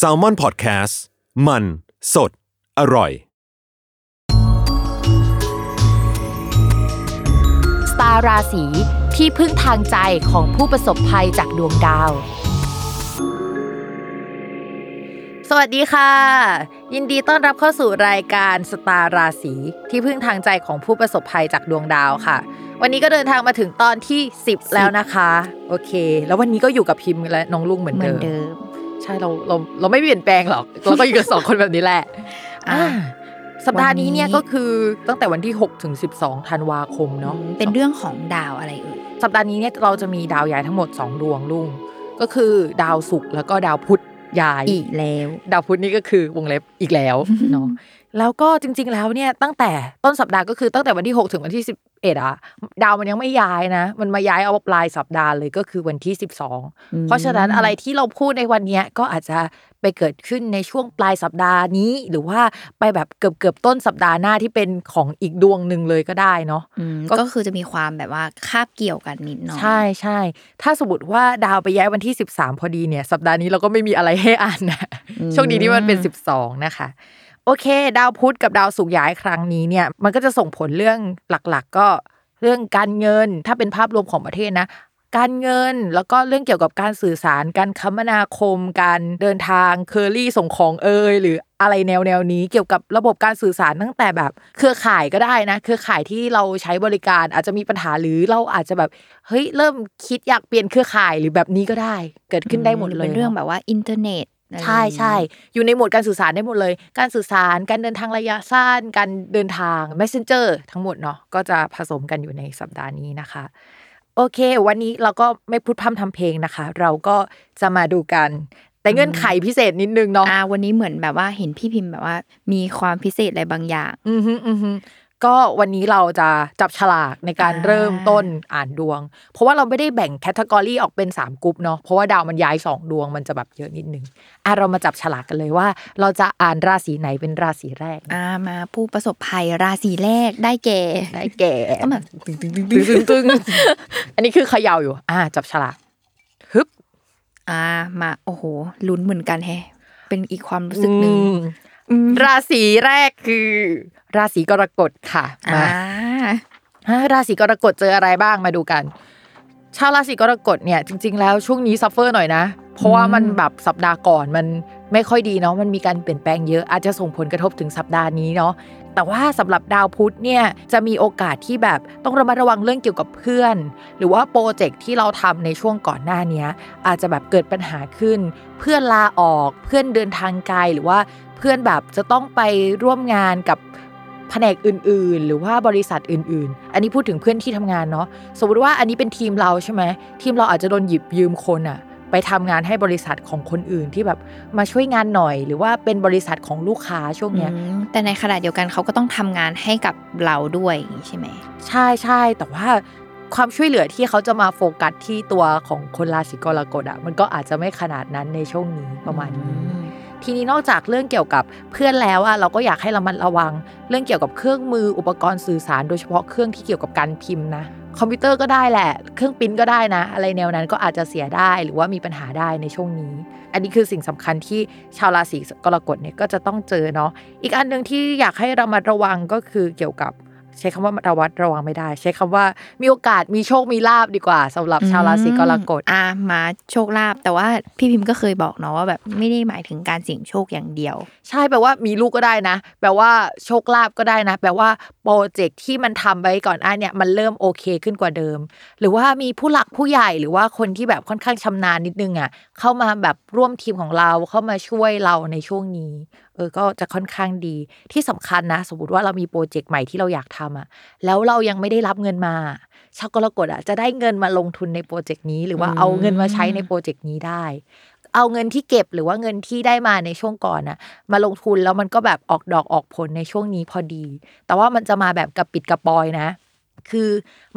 s a l m o n PODCAST มัน สด อร่อย สตาร์ราศีที่พึ่งทางใจของผู้ประสบภัยจากดวงดาว สวัสดีค่ะ ยินดีต้อนรับเข้าสู่รายการสตาร์ราศีที่พึ่งทางใจของผู้ประสบภัยจากดวงดาวค่ะ วันนี้ก็เดินทางมาถึงตอนที่ 10 แล้วนะคะ โอเค แล้ววันนี้ก็อยู่กับพิมพ์และน้องลุงเหมือนเหมืเดิอนมเดิมใช่เราเราเราไม่เปลี่ยนแปลงหรอกเราก็อยู่กันสองคนแบบนี้แหละอะอ่าสัปดาห์นี้เนี่ยวันนี้ก็คือตั้งแต่วันที่6ถึง12ธันวาคมเนาะเป็นเรื่องของดาวอะไรเอ่ยสัปดาห์นี้เนี่ยเราจะมีดาวย้ายทั้งหมด 2 ดวงลุงก็คือดาวศุกร์แล้วก็ดาวพุธ ย้ายอีกแล้ว ดาวพุธนี่ก็คือวงเล็บอีกแล้วเนาะ แล้วก็จริง ๆ แล้วเนี่ยตั้งแต่ต้นสัปดาห์ก็คือตั้งแต่วันที่ 6 ถึงวันที่ 11อะดาวมันยังไม่ย้ายนะ มันมาย้ายเอาปลายสัปดาห์เลยก็คือวันที่ 12 เพราะฉะนั้นอะไรที่เราพูดในวันเนี้ยก็อาจจะไปเกิดขึ้นในช่วงปลายสัปดาห์นี้ หรือว่าไปแบบเกือบเกือบๆต้นสัปดาห์หน้าที่เป็นของอีกดวงหนึ่งเลยก็ได้เนาะอืมก็ก็คือจะมีความแบบว่าคาบเกี่ยวกันนิดหน่อยใช่ใช่ถ้าสมมติว่าดาวไปย้ายวันที่ 13 พอดีเนี่ย สัปดาห์นี้เราก็ไม่มีอะไรให้อ่านนะโชคดีที่มันเป็น 12 นะคะ โอเค ดาวพุธกับดาวศุกร์ย้ายครั้งนี้เนี่ยมันก็จะส่งผลเรื่องหลักๆ ก็เรื่องการเงินถ้าเป็นภาพรวมของประเทศนะ การเงินแล้วก็เรื่องเกี่ยวกับการสื่อสาร การคมนาคม การเดินทางเคอรี่ส่งของเอยหรืออะไรแนวแนวๆนี้เกี่ยวกับระบบการสื่อสารตั้งแต่แบบ เครือข่ายก็ได้นะ เครือข่ายที่เราใช้บริการอาจจะมีปัญหาหรือเราอาจจะแบบเฮ้ยเริ่มคิดอยากเปลี่ยนเครือข่ายหรือแบบนี้ก็ได้ เกิดขึ้นได้หมดเลยเป็นเรื่องแบบว่าอินเทอร์เน็ต ใช่ใช่อยู่ในโหมดการสื่อสารได้หมดเลย การสื่อสารการเดินทางระยะสั้น การเดินทาง messenger ทั้งหมดเนาะก็จะผสมกันอยู่ในสัปดาห์นี้นะคะ โอเค วันนี้เราก็ไม่พูดพร่ำทำเพลงนะคะ เราก็จะมาดูกันแต่เงื่อนไขพิเศษนิดนึงเนาะอ่าวันนี้เหมือนแบบว่าเห็นพี่พิมพ์แบบว่า มีความพิเศษอะไรบางอย่าง อือฮึอือฮึ ก็วันนี้เราจะจับฉลากในการอ่าเริ่มต้นอ่านดวง เพราะว่าเราไม่ได้แบ่งแคตตากรีออกเป็น3กลุ่มเนาะเพราะว่าดาวมันย้ายสองดวงมันจะแบบเยอะนิดนึงอะเรามาจับฉลากกันเลยว่า เราจะอ่านราศีไหนเป็นราศีแรกอ่ามาผู้ประสบภัยราศีแรกได้แก่ได้แก่ต้องแบบตึงตึงตึงตึงตึงอันนี้คือเขย่าอยู่ อ่า จับฉลากฮึบอ่ามาโอ้โหลุ้นเหมือนกันแฮะเป็นอีกความรู้สึกหนึ่งอืม ราศีแรกคือ ราศีกรกฎค่ะอ่ามาฮะราศีกรกฎเจออะไรบ้างมาดูกัน ชาวราศีกรกฎเนี่ยจริง ๆ แล้วช่วงนี้ suffer หน่อยนะ เพราะว่ามันแบบสัปดาห์ก่อนมันไม่ค่อยดีเนาะมันมีการเปลี่ยนแปลงเยอะอาจจะส่งผลกระทบถึงสัปดาห์นี้เนาะ แต่ว่าสำหรับดาวพุธเนี่ยจะมีโอกาสที่แบบต้องระมัดระวังเรื่องเกี่ยวกับเพื่อน หรือว่าโปรเจกต์ที่เราทำในช่วงก่อนหน้านี้อาจจะแบบเกิดปัญหาขึ้น เพื่อนลาออกเพื่อนเดินทางไกลหรือว่าเพื่อนแบบจะต้องไปร่วมงานกับแผนกอื่นๆ หรือว่าบริษัทอื่นๆ อันนี้พูดถึงเพื่อนที่ทำงานเนาะสมมติว่าอันนี้เป็นทีมเราใช่ไหมทีมเราอาจจะโดนหยิบยืมคนอะ ไปทำงานให้บริษัทของคนอื่นที่แบบมาช่วยงานหน่อย หรือว่าเป็นบริษัทของลูกค้าช่วงเนี้ยอืมแต่ในขณะเดียวกันเขาก็ต้องทำงานให้กับเราด้วยอย่างนี้ใช่ไหมใช่ใช่แต่ว่าความช่วยเหลือที่เขาจะมาโฟกัสที่ตัวของคนราศีกรกฎอะมันก็อาจจะไม่ขนาดนั้นในช่วงนี้ประมาณนี้ทีนี้นอกจากเรื่องเกี่ยวกับเพื่อนแล้วอะเราก็อยากให้เรามันระวัง เรื่องเกี่ยวกับเครื่องมืออุปกรณ์สื่อสาร โดยเฉพาะเครื่องที่เกี่ยวกับการพิมพ์นะ คอมพิวเตอร์ก็ได้แหละ เครื่องปิ้นก็ได้นะ อะไรแนวนั้นก็อาจจะเสียได้หรือว่ามีปัญหาได้ในช่วงนี้ อันนี้คือสิ่งสำคัญที่ชาวราศีกรกฎเนี่ยก็จะต้องเจอเนาะอีกอันหนึ่งที่อยากให้เรามาระวังก็คือเกี่ยวกับ ใช้คำว่าระวัดระวังไม่ได้ ใช้คำว่ามีโอกาสมีโชคมีลาบดีกว่าสำหรับชาวราศีกรกฎอ่ามาโชคลาภแต่ว่าพี่พิมพ์ก็เคยบอกเนาะว่าแบบไม่ได้หมายถึงการเสี่ยงโชคอย่างเดียว ใช่แปลว่ามีลูกก็ได้นะ แปลว่าโชคลาภก็ได้นะ แปลว่าโปรเจกต์ที่มันทำไว้ก่อนอันเนี่ยมันเริ่มโอเคขึ้นกว่าเดิม หรือว่ามีผู้หลักผู้ใหญ่หรือว่าคนที่แบบค่อนข้างชำนาญนิดนึงอะเข้ามาแบบร่วมทีมของเราเข้ามาช่วยเราในช่วงนี้เออก็จะค่อนข้างดีที่สำคัญนะ สมมติว่าเรามีโปรเจกต์ใหม่ที่เราอยากทำอะแล้วเรายังไม่ได้รับเงินมาชาวกรกฎอะจะได้เงินมาลงทุนในโปรเจกต์นี้หรือว่าเอาเงินมาใช้ในโปรเจกต์นี้ได้ เอาเงินที่เก็บหรือว่าเงินที่ได้มาในช่วงก่อนน่ะมาลงทุนแล้วมันก็แบบออกดอกออกผลในช่วงนี้พอดี แต่ว่ามันจะมาแบบกับปิดกระปอยนะ คือ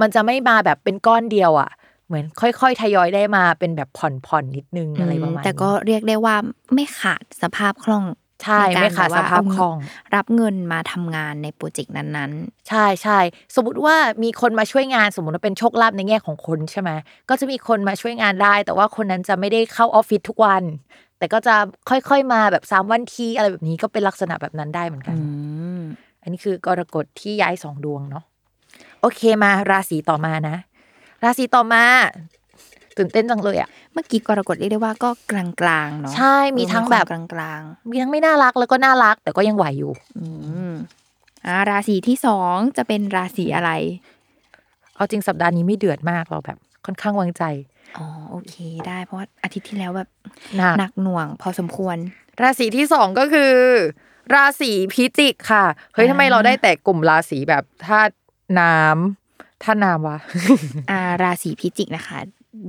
มันจะไม่มาแบบเป็นก้อนเดียวอะเหมือนค่อยๆ ทยอยได้มาเป็นแบบผ่อนๆนิดนึงอะไรประมาณนี้แต่ก็เรียกได้ว่าไม่ขาดสภาพคล่อง ใช่นกรไม่ขาดแบบว่สภาพคล่องเารับเงินมาทำงานในโปรเจกต์นั้นใช่ใช่สมมติว่ามีคนมาช่วยงานสมมติว่าเป็นโชคลาภในแง่ของคนใช่ไหมก็จะมีคนมาช่วยงานได้ แต่ว่าคนนั้นจะไม่ได้เข้าออฟฟิศทุกวัน แต่ก็จะค่อยๆมาแบบสามวันทีอะไรแบบนี้ก็เป็นลักษณะแบบนั้นได้เหมือนๆกัอืนมอันนี้คือกรกฎที่ย้ายสองดวงเนาะโอเคมาราศีต่อมานะ ราศีต่อมา ตื่นเต้นจังเลยอะเมื่อกี้กรกฎเรียกได้ว่าก็กลางๆเนาะใช่มีทั้งแบบกลางๆ มีทั้งไม่น่ารักแล้วก็น่ารัก แต่ก็ยังไหวอยู่ อืมอ่าราศีที่สองจะเป็นราศีอะไร เอาจริงสัปดาห์นี้ไม่เดือดมากเราแบบ ค่อนข้างวางใจอ๋อโอเค ได้เพราะว่าอาทิตย์ที่แล้วแบบหนักหนักหน่วง พอสมควร ราศีที่สองก็คือ ราศีพิจิกค่ะเฮ้ยอ่าทำไมเราได้แต่กลุ่มราศีแบบธาตุน้ำธาตุน้ำวะอ่าราศีพิจิกนะคะ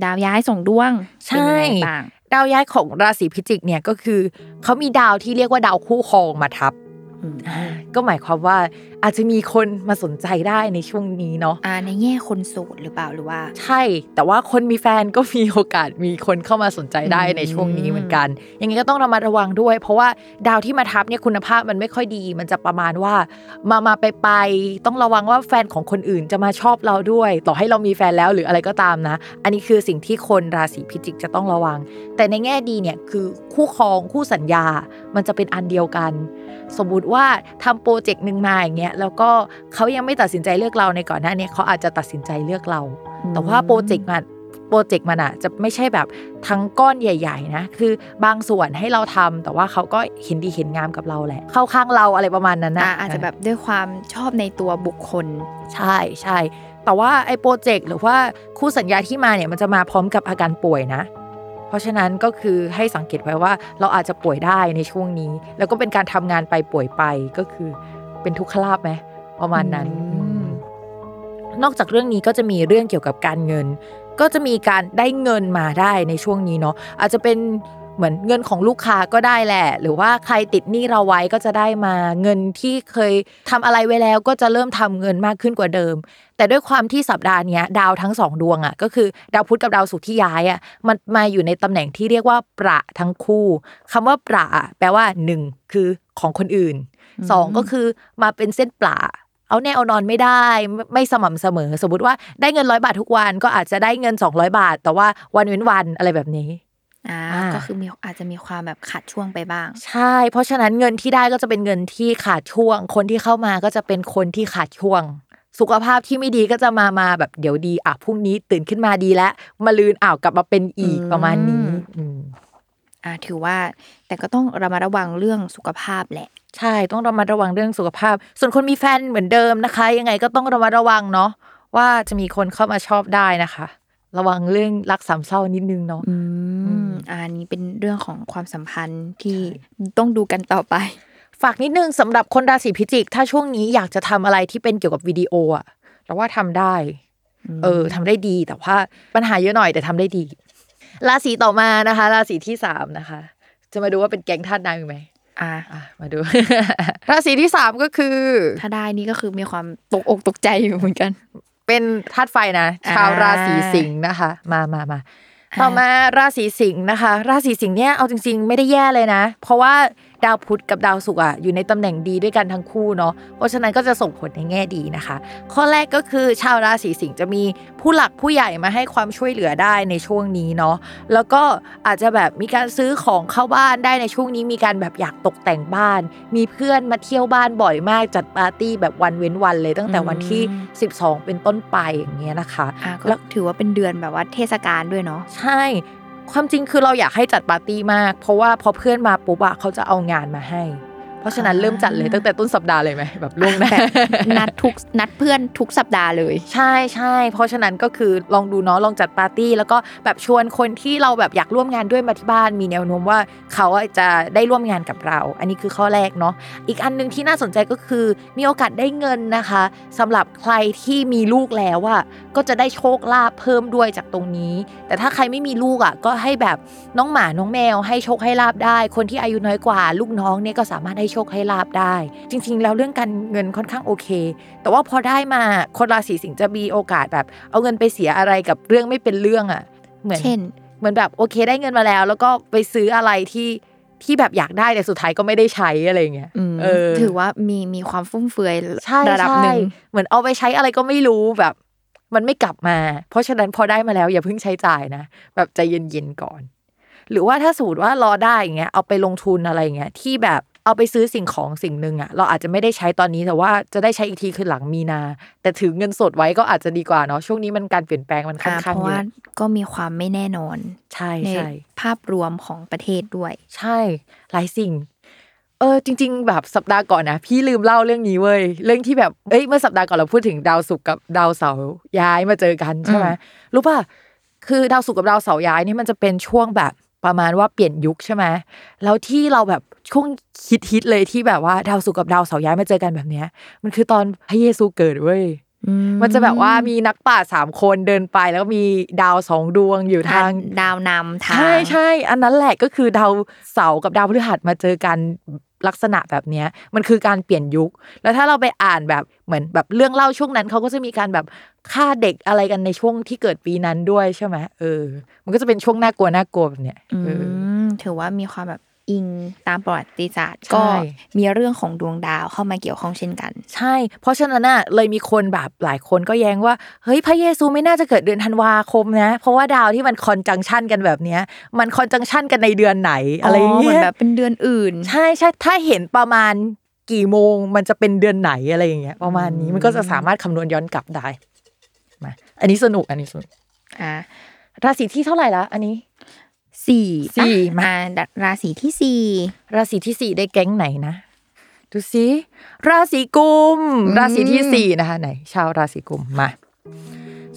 ดาวย้ายส่งดวงใช่เป็นยังไงบ้างดาวย้ายของราศีพิจิกเนี่ยก็คือเขามีดาวที่เรียกว่าดาวคู่ครองมาทับอืม ก็หมายความว่าอาจจะมีคนมาสนใจได้ในช่วงนี้เนาะอ่าในแง่คนโสดหรือเปล่าหรือว่า ใช่ แต่ว่าคนมีแฟนก็มีโอกาสมีคนเข้ามาสนใจได้อืมในช่วงนี้เหมือนกันยังไงก็ต้องระมัดระวังด้วย เพราะว่าดาวที่มาทับเนี่ยคุณภาพมันไม่ค่อยดี มันจะประมาณว่า มามาไปไปต้องระวังว่าแฟนของคนอื่นจะมาชอบเราด้วย ต่อให้เรามีแฟนแล้วหรืออะไรก็ตามนะ อันนี้คือสิ่งที่คนราศีพิจิกจะต้องระวัง แต่ในแง่ดีเนี่ยคือคู่ครองคู่สัญญา มันจะเป็นอันเดียวกันสมมุติว่าทำโปรเจกต์หนึ่งมาอย่างเงี้ยแล้วก็เขายังไม่ตัดสินใจเลือกเราในก่อนหน้าเนี้เขาอาจจะตัดสินใจเลือกเรา แต่ว่าโปรเจกต์มันโปรเจกต์มันอะจะไม่ใช่แบบทั้งก้อนใหญ่ ๆ นะ คือบางส่วนให้เราทำแต่ว่าเขาก็เห็นดีเห็นงามกับเราแหละ เข้าข้างเราอะไรประมาณนั้นนะอ่าอาจจะแบบด้วยความชอบในตัวบุคคล ใช่ใช่แต่ว่าไอ้โปรเจกต์หรือว่าคู่สัญญาที่มาเนี่ยมันจะมาพร้อมกับอาการป่วยนะ เพราะฉะนั้นก็คือให้สังเกตไว้ว่าเราอาจจะป่วยได้ในช่วงนี้ แล้วก็เป็นการทำงานไปป่วยไปก็คือเป็นทุกขลาบไหมประมาณนั้นอืมอืมนอกจากเรื่องนี้ก็จะมีเรื่องเกี่ยวกับการเงิน ก็จะมีการได้เงินมาได้ในช่วงนี้เนาะอาจจะเป็น เหมือนเงินของลูกค้าก็ได้แหละ หรือว่าใครติดหนี้เราไว้ก็จะได้มา เงินที่เคยทำอะไรไว้แล้วก็จะเริ่มทำเงินมากขึ้นกว่าเดิม แต่ด้วยความที่สัปดาห์เนี้ยดาวทั้งสองดวงอะก็คือดาวพุธกับดาวศุกร์ที่ย้ายอะมันมาอยู่ในตำแหน่งที่เรียกว่าประทั้งคู่คำว่าประอะแปลว่าหนึ่งคือของคนอื่นสองก็คือมาเป็นเส้นปลาเอาแน่เอานอนไม่ได้ไม่ไม่สม่ำเสมอ สมมติว่าได้เงินร้อยบาททุกวันก็อาจจะได้เงิน 200 บาท แต่ว่าวันเว้นวันอะไรแบบนี้อ่าอ่า ก็คือมีอาจจะมีความแบบขาดช่วงไปบ้าง ใช่ เพราะฉะนั้นเงินที่ได้ก็จะเป็นเงินที่ขาดช่วง คนที่เข้ามาก็จะเป็นคนที่ขาดช่วง สุขภาพที่ไม่ดีก็จะมามาแบบเดี๋ยวดีอะพรุ่งนี้ตื่นขึ้นมาดีแล้วมาลืนอ้าวกลับมาเป็นอีกอืมประมาณนี้อืมอ่าถือว่าแต่ก็ต้องระมัดระวังเรื่องสุขภาพแหละ ใช่ต้องระมัดระวังเรื่องสุขภาพ ส่วนคนมีแฟนเหมือนเดิมนะคะ ยังไงก็ต้องระมัดระวังเนาะว่าจะมีคนเข้ามาชอบได้นะคะ ระวังเรื่องรักสามเศร้านิดนึงเนาะ อืมอ่านี้เป็นเรื่องของความสัมพันธ์ที่ต้องดูกันต่อไป ฝากนิดนึงสำหรับคนราศีพิจิก ถ้าช่วงนี้อยากจะทำอะไรที่เป็นเกี่ยวกับวิดีโออะเราว่าทำได้ เออทำได้ดีแต่ว่าปัญหาเยอะหน่อยแต่ทำได้ดี ราศีต่อมานะคะ ราศีที่สามนะคะ จะมาดูว่าเป็นแก๊งธาตุน้ำอีกไหมอ่าอะมาดู ราศีที่สามก็คือ ถ้าได้นี่ก็คือมีความตกอกตกใจอยู่เหมือนกัน เป็นธาตุไฟนะอ่าชาวราศีสิงห์นะคะ มามามาอ่า ต่อมาราศีสิงห์นะคะ ราศีสิงห์เนี่ยเอาจริง ๆ ไม่ได้แย่เลยนะ เพราะว่า ดาวพุธกับดาวศุกร์อะอยู่ในตำแหน่งดีด้วยกันทั้งคู่เนาะเพราะฉะนั้นก็จะส่งผลในแง่ดีนะคะ ข้อแรกก็คือชาวราศีสิงห์จะมีผู้หลักผู้ใหญ่มาให้ความช่วยเหลือได้ในช่วงนี้เนาะแล้วก็อาจจะแบบมีการซื้อของเข้าบ้านได้ในช่วงนี้มีการแบบอยากตกแต่งบ้าน มีเพื่อนมาเที่ยวบ้านบ่อยมากจัดปาร์ตี้แบบวันเว้นวันเลยตั้งแต่วันที่อืม12 เป็นต้นไปอย่างเงี้ยนะคะอ่าก็แล้วถือว่าเป็นเดือนแบบว่าเทศกาลด้วยเนาะใช่ ความจริงคือเราอยากให้จัดปาร์ตี้มาก เพราะว่าพอเพื่อนมาปุ๊บอะเขาจะเอางานมาให้ ราะราะฉะนั้นเริ่มจัดเลยตั้งแต่ต้นสัปดาห์เลยไหมแบบล่วงหน้าแบบนัดทุกนัดเพื่อนทุกสัปดาห์เลย ใช่ใช่เพราะฉะนั้นก็คือลองดูเนาะลองจัดปาร์ตี้ แล้วก็แบบชวนคนที่เราแบบอยากร่วมงานด้วยมาที่บ้าน มีแนวโน้มว่าเขาอะจะได้ร่วมงานกับเรา อันนี้คือข้อแรกเนาะอีกอันหนึงที่น่าสนใจก็คือมีโอกาสได้เงินนะคะสำหรับใครที่มีลูกแล้วอะก็จะได้โชคลาภเพิ่มด้วยจากตรงนี้ แต่ถ้าใครไม่มีลูกอะก็ให้แบบน้องหมาน้องแมวให้โชคให้ลาบได้ คนที่อายุน้อยกว่า ลูกน้องเนี่ยก็สามารถให้โชคให้ลาบได้ จริง ๆ แล้วเรื่องการเงินค่อนข้างโอเค แต่ว่าพอได้มาคนราศีสิงห์จะมีโอกาสแบบ เอาเงินไปเสียอะไรกับเรื่องไม่เป็นเรื่องอะ เหมือนเช่นเหมือนแบบโอเคได้เงินมาแล้ว แล้วก็ไปซื้ออะไรที่ที่แบบอยากได้แต่สุดท้ายก็ไม่ได้ใช้อะไรอย่างเงี้ยอืมเออถือว่ามีมีความฟุ่มเฟือยใช่ระดับใช่หนึ่งเหมือนเอาไปใช้อะไรก็ไม่รู้แบบ มันไม่กลับมา เพราะฉะนั้นพอได้มาแล้วอย่าเพิ่งใช้จ่ายนะแบบใจเย็นๆก่อน หรือว่าถ้าสมมติว่ารอได้อย่างเงี้ยเอาไปลงทุนอะไรอย่างเงี้ยที่แบบ เอาไปซื้อสิ่งของสิ่งหนึ่งอะเราอาจจะไม่ได้ใช้ตอนนี้แต่ว่าจะได้ใช้อีกทีคือหลังมีนา แต่ถือเงินสดไว้ก็อาจจะดีกว่าเนาะช่วงนี้มันการเปลี่ยนแปลงมันค่อนอ่าข้างเพราะเยว่าอะก็มีความไม่แน่นอน ใช่ในใช่ภาพรวมของประเทศด้วย ใช่ หลายสิ่งเออจริง ๆ แบบสัปดาห์ก่อนนะพี่ลืมเล่าเรื่องนี้เว้ยเรื่องที่แบบเอ้ยเมื่อสัปดาห์ก่อนเราพูดถึงดาวศุกร์กับดาวเสาร์ย้ายมาเจอกันใช่ไหมรู้ป่ะคือดาวศุกร์กับดาวเสาร์ย้ายนี่มันจะเป็นช่วงแบบ ประมาณว่าเปลี่ยนยุคใช่ไหมแล้วที่เราแบบช่วงฮิตฮิตๆเลยที่แบบว่าดาวศุกร์กับดาวเสาร์ย้ายมาเจอกันแบบเนี้ย มันคือตอนพระเยซูเกิดเว้ยมันจะแบบว่ามีนักปราชญ์สามคนเดินไปแล้วก็มีดาวสองดวงอยู่ทางดาวนำทางใช่ใช่อันนั้นแหละก็คือดาวเสาร์กับดาวพฤหัสมาเจอกัน ลักษณะแบบเนี้ยมันคือการเปลี่ยนยุค แล้วถ้าเราไปอ่านแบบเหมือนแบบเรื่องเล่าช่วงนั้นเขาก็จะมีการแบบฆ่าเด็กอะไรกันในช่วงที่เกิดปีนั้นด้วยใช่ไหมเออ มันก็จะเป็นช่วงน่ากลัวน่ากลัวแบบเนี้ยอืมถือว่ามีความแบบ อิงตามประวัติศาสตร์ใช่ก็มีเรื่องของดวงดาวเข้ามาเกี่ยวข้องเช่นกัน ใช่ เพราะฉะนั้นน่ะเลยมีคนแบบหลายคนก็แย้งว่าเฮ้ยพระเยซูไม่น่าจะเกิดเดือนธันวาคมนะ เพราะว่าดาวที่มันคอนจังชันกันแบบเนี้ย มันคอนจังชันกันในเดือนไหนอะไรอย่างเหมืเงี้อนยแบบเป็นเดือนอื่น ใช่ใช่ถ้าเห็นประมาณกี่โมงมันจะเป็นเดือนไหนอะไรอย่างเงี้ยประมาณนี้มันก็จะสามารถคำนวณย้อนกลับได้มาอันนี้สนุกอันนี้สนุกอ่าราศีที่เท่าไหร่ละอันนี้ สี่สี่อะมาอ่าราศีที่สี่ราศีที่สี่ได้แก๊งไหนนะดูสิราศีกุมภ์ ราศีที่สี่นะคะ ไหน ชาวราศีกุมภ์มา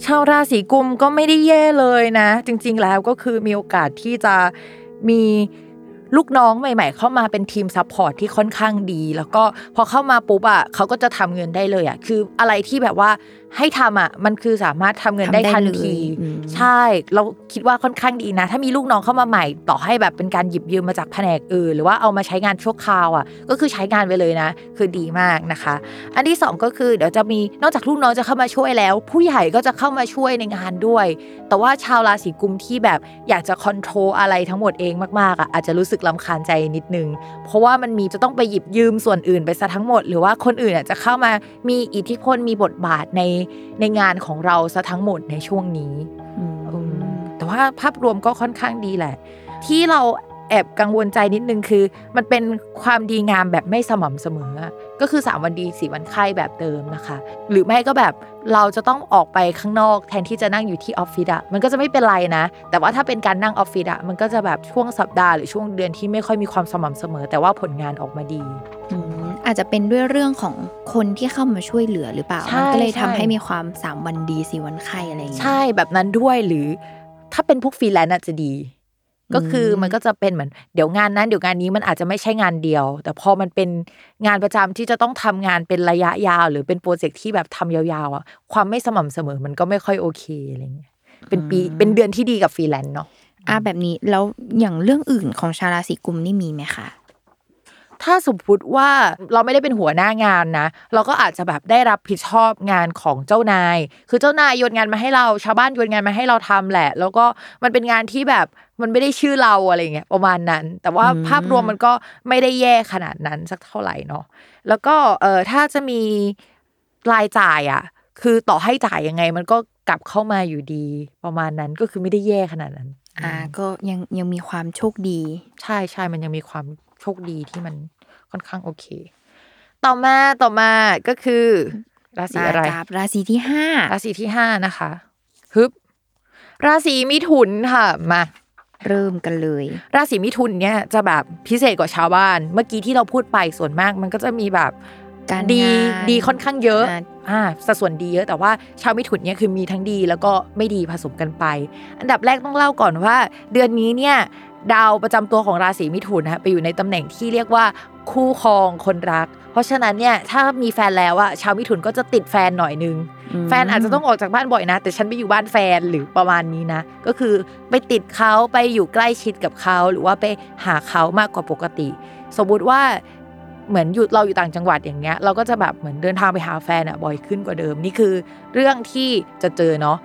ชาวราศีกุมภ์ก็ไม่ได้แย่เลยนะ จริง ๆ แล้วก็คือมีโอกาสที่จะมีลูกน้องใหม่ ๆ เข้ามาเป็นทีม support ที่ค่อนข้างดี แล้วก็พอเข้ามาปุ๊บอะเขาก็จะทำเงินได้เลยอะคืออะไรที่แบบว่า ให้ทำอะมันคือสามารถทำเงินได้ทันทีอืมใช่ เราคิดว่าค่อนข้างดีนะ ถ้ามีลูกน้องเข้ามาใหม่ต่อให้แบบเป็นการหยิบยืมมาจากแผนกอื่นหรือว่าเอามาใช้งานชั่วคราวอะ ก็คือใช้งานไปเลยนะ คือดีมากนะคะ อันที่สองก็คือเดี๋ยวจะมีนอกจากลูกน้องจะเข้ามาช่วยแล้ว ผู้ใหญ่ก็จะเข้ามาช่วยในงานด้วย แต่ว่าชาวราศีกุมที่แบบอยากจะคอนโทรลอะไรทั้งหมดเองมากๆอะอาจจะรู้สึกลำคาญใจนิดนึง เพราะว่ามันมีจะต้องไปหยิบยืมส่วนอื่นไปซะทั้งหมด หรือว่าคนอื่นอะจะเข้ามามีอิทธิพลมีบทบาทในในงานของเราซะทั้งหมดในช่วงนี้อืมอืมแต่ว่าภาพรวมก็ค่อนข้างดีแหละ ที่เราแอบกังวลใจนิดนึงคือ มันเป็นความดีงามแบบไม่สม่ำเสมออะก็คือ 3 วันดีสี่วันไข้แบบเดิมนะคะ หรือไม่ก็แบบเราจะต้องออกไปข้างนอกแทนที่จะนั่งอยู่ที่ออฟฟิศอะมันก็จะไม่เป็นไรนะ แต่ว่าถ้าเป็นการนั่งออฟฟิศอะมันก็จะแบบช่วงสัปดาห์หรือช่วงเดือนที่ไม่ค่อยมีความสม่ำเสมอ แต่ว่าผลงานออกมาดี อืมอาจจะเป็นด้วยเรื่องของคนที่เข้ามาช่วยเหลือหรือเปล่าใช่มันก็เลยทำใช่ให้มีความสามวันดีสี่วันไข้อะไรอย่างเงี้ยใช่แบบนั้นด้วยหรือถ้าเป็นพวกฟรีแลนซ์อาจจะดี ก็คือมันก็จะเป็นเหมือนเดี๋ยวงานนั้นเดี๋ยวงานนี้มันอาจจะไม่ใช่งานเดียว แต่พอมันเป็นงานประจำที่จะต้องทำงานเป็นระยะยาว หรือเป็นโปรเจกต์ที่แบบทำยาวๆอะความไม่สม่ำเสมอมันก็ไม่ค่อยโอเคอะไรเงี้ยเป็นปีเป็นเดือนที่ดีกับฟรีแลนซ์เนาะอ่าแบบนี้แล้วอย่างเรื่องอื่นของชาวราศีกุมภ์นี่มีไหมคะ ถ้าสมมติว่าเราไม่ได้เป็นหัวหน้างานนะ เราก็อาจจะแบบได้รับผิดชอบงานของเจ้านาย คือเจ้านายโยนงานมาให้เรา ชาวบ้านโยนงานมาให้เราทำแหละ แล้วก็มันเป็นงานที่แบบมันไม่ได้ชื่อเราอะไรเงี้ยประมาณนั้น แต่ว่าอืมภาพรวมมันก็ไม่ได้แย่ขนาดนั้นสักเท่าไหร่เนาะแล้วก็เออถ้าจะมีรายจ่ายอะ คือต่อให้จ่ายยังไง มันก็กลับเข้ามาอยู่ดี ประมาณนั้นก็คือไม่ได้แย่ขนาดนั้น อ่าก็ยังยังมีความโชคดี ใช่ใช่มันยังมีความ โชคดีที่มันค่อนข้างโอเค ต่อมาต่อมาก็คือ ราศีมาอะไรกับราศีที่ห้าราศีที่ห้านะคะฮึบราศีมิถุนค่ะมาเริ่มกันเลย ราศีมิถุนเนี่ยจะแบบพิเศษกว่าชาวบ้าน เมื่อกี้ที่เราพูดไปส่วนมากมันก็จะมีแบบการดีงานดีค่อนข้างเยอะอ่าอ่าสัดส่วนดีเยอะแต่ว่าชาวมิถุนเนี่ยคือมีทั้งดีแล้วก็ไม่ดีผสมกันไป อันดับแรกต้องเล่าก่อนว่า เดือนนี้เนี่ย ดาวประจำตัวของราศีมิถุนนะไปอยู่ในตำแหน่งที่เรียกว่าคู่ครองคนรัก เพราะฉะนั้นเนี่ยถ้ามีแฟนแล้วอะชาวมิถุนก็จะติดแฟนหน่อยนึงมแฟนอาจจะต้องออกจากบ้านบ่อยนะ แต่ฉันไปอยู่บ้านแฟนหรือประมาณนี้นะ ก็คือไปติดเขาไปอยู่ใกล้ชิดกับเขาหรือว่าไปหาเขามากกว่าปกติ สมมุติว่า เหมือนอยู่เราอยู่ต่างจังหวัดอย่างเงี้ยเราก็จะแบบเหมือนเดินทางไปหาแฟนอะบ่อยขึ้นกว่าเดิม นี่คือเรื่องที่จะเจอเนาะ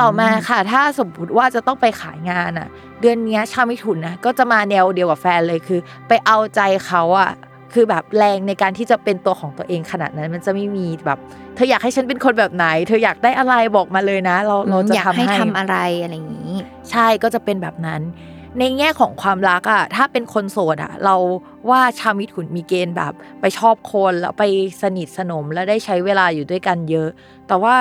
ต่อมาค่ะ ถ้าสมมติว่าจะต้องไปขายงานอะเดือนเนี้ยชาวมิถุนนะก็จะมาแนวเดียวกับแฟนเลยคือ ไปเอาใจเขาอะคือแบบแรงในการที่จะเป็นตัวของตัวเองขนาดนั้น มันจะไม่มีแบบเธออยากให้ฉันเป็นคนแบบไหน เธออยากได้อะไรบอกมาเลยนะ เราเราจะอยากทำให้ให้ทำอะไรอะไรอย่างนี้ ใช่ก็จะเป็นแบบนั้น ในแง่ของความรักอะถ้าเป็นคนโสดอะเราว่าชาวมิถุนมีเกณฑ์แบบ ไปชอบคนแล้วไปสนิทสนมแล้วได้ใช้เวลาอยู่ด้วยกันเยอะ แต่ว่า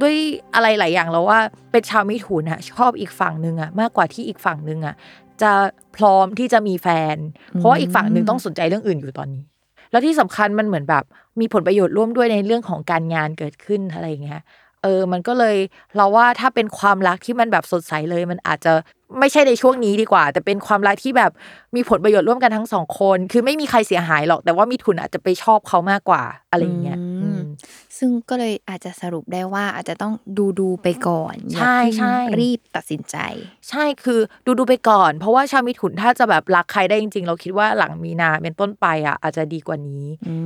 ด้วยอะไรหลายอย่างเราว่าเป็นชาวมิถุนอะชอบอีกฝั่งหนึ่งอะมากกว่าที่อีกฝั่งหนึ่งอะจะพร้อมที่จะมีแฟน เพราะว่าอีกฝั่งหนึ่งต้องสนใจเรื่องอื่นอยู่ตอนนี้ แล้วที่สำคัญมันเหมือนแบบมีผลประโยชน์ร่วมด้วยในเรื่องของการงานเกิดขึ้นอะไรอย่างเงี้ย เออ มันก็เลยเราว่าถ้าเป็นความรักที่มันแบบสดใสเลย มันอาจจะไม่ใช่ในช่วงนี้ดีกว่า แต่เป็นความรักที่แบบมีผลประโยชน์ร่วมกันทั้งสองคน คือไม่มีใครเสียหายหรอก แต่ว่ามีทุนอาจจะไปชอบเขามากกว่าอะไรอย่างเงี้ย ซึ่งก็เลยอาจจะสรุปได้ว่าอาจจะต้องดูดูๆไปก่อนอย่าใช่เพิ่งใช่รีบตัดสินใจ ใช่คือดูดูไปก่อน เพราะว่าชาวมิถุนถ้าจะแบบรักใครได้จริง ๆ เราคิดว่าหลังมีนาเป็นต้นไปอะ อาจจะดีกว่านี้อื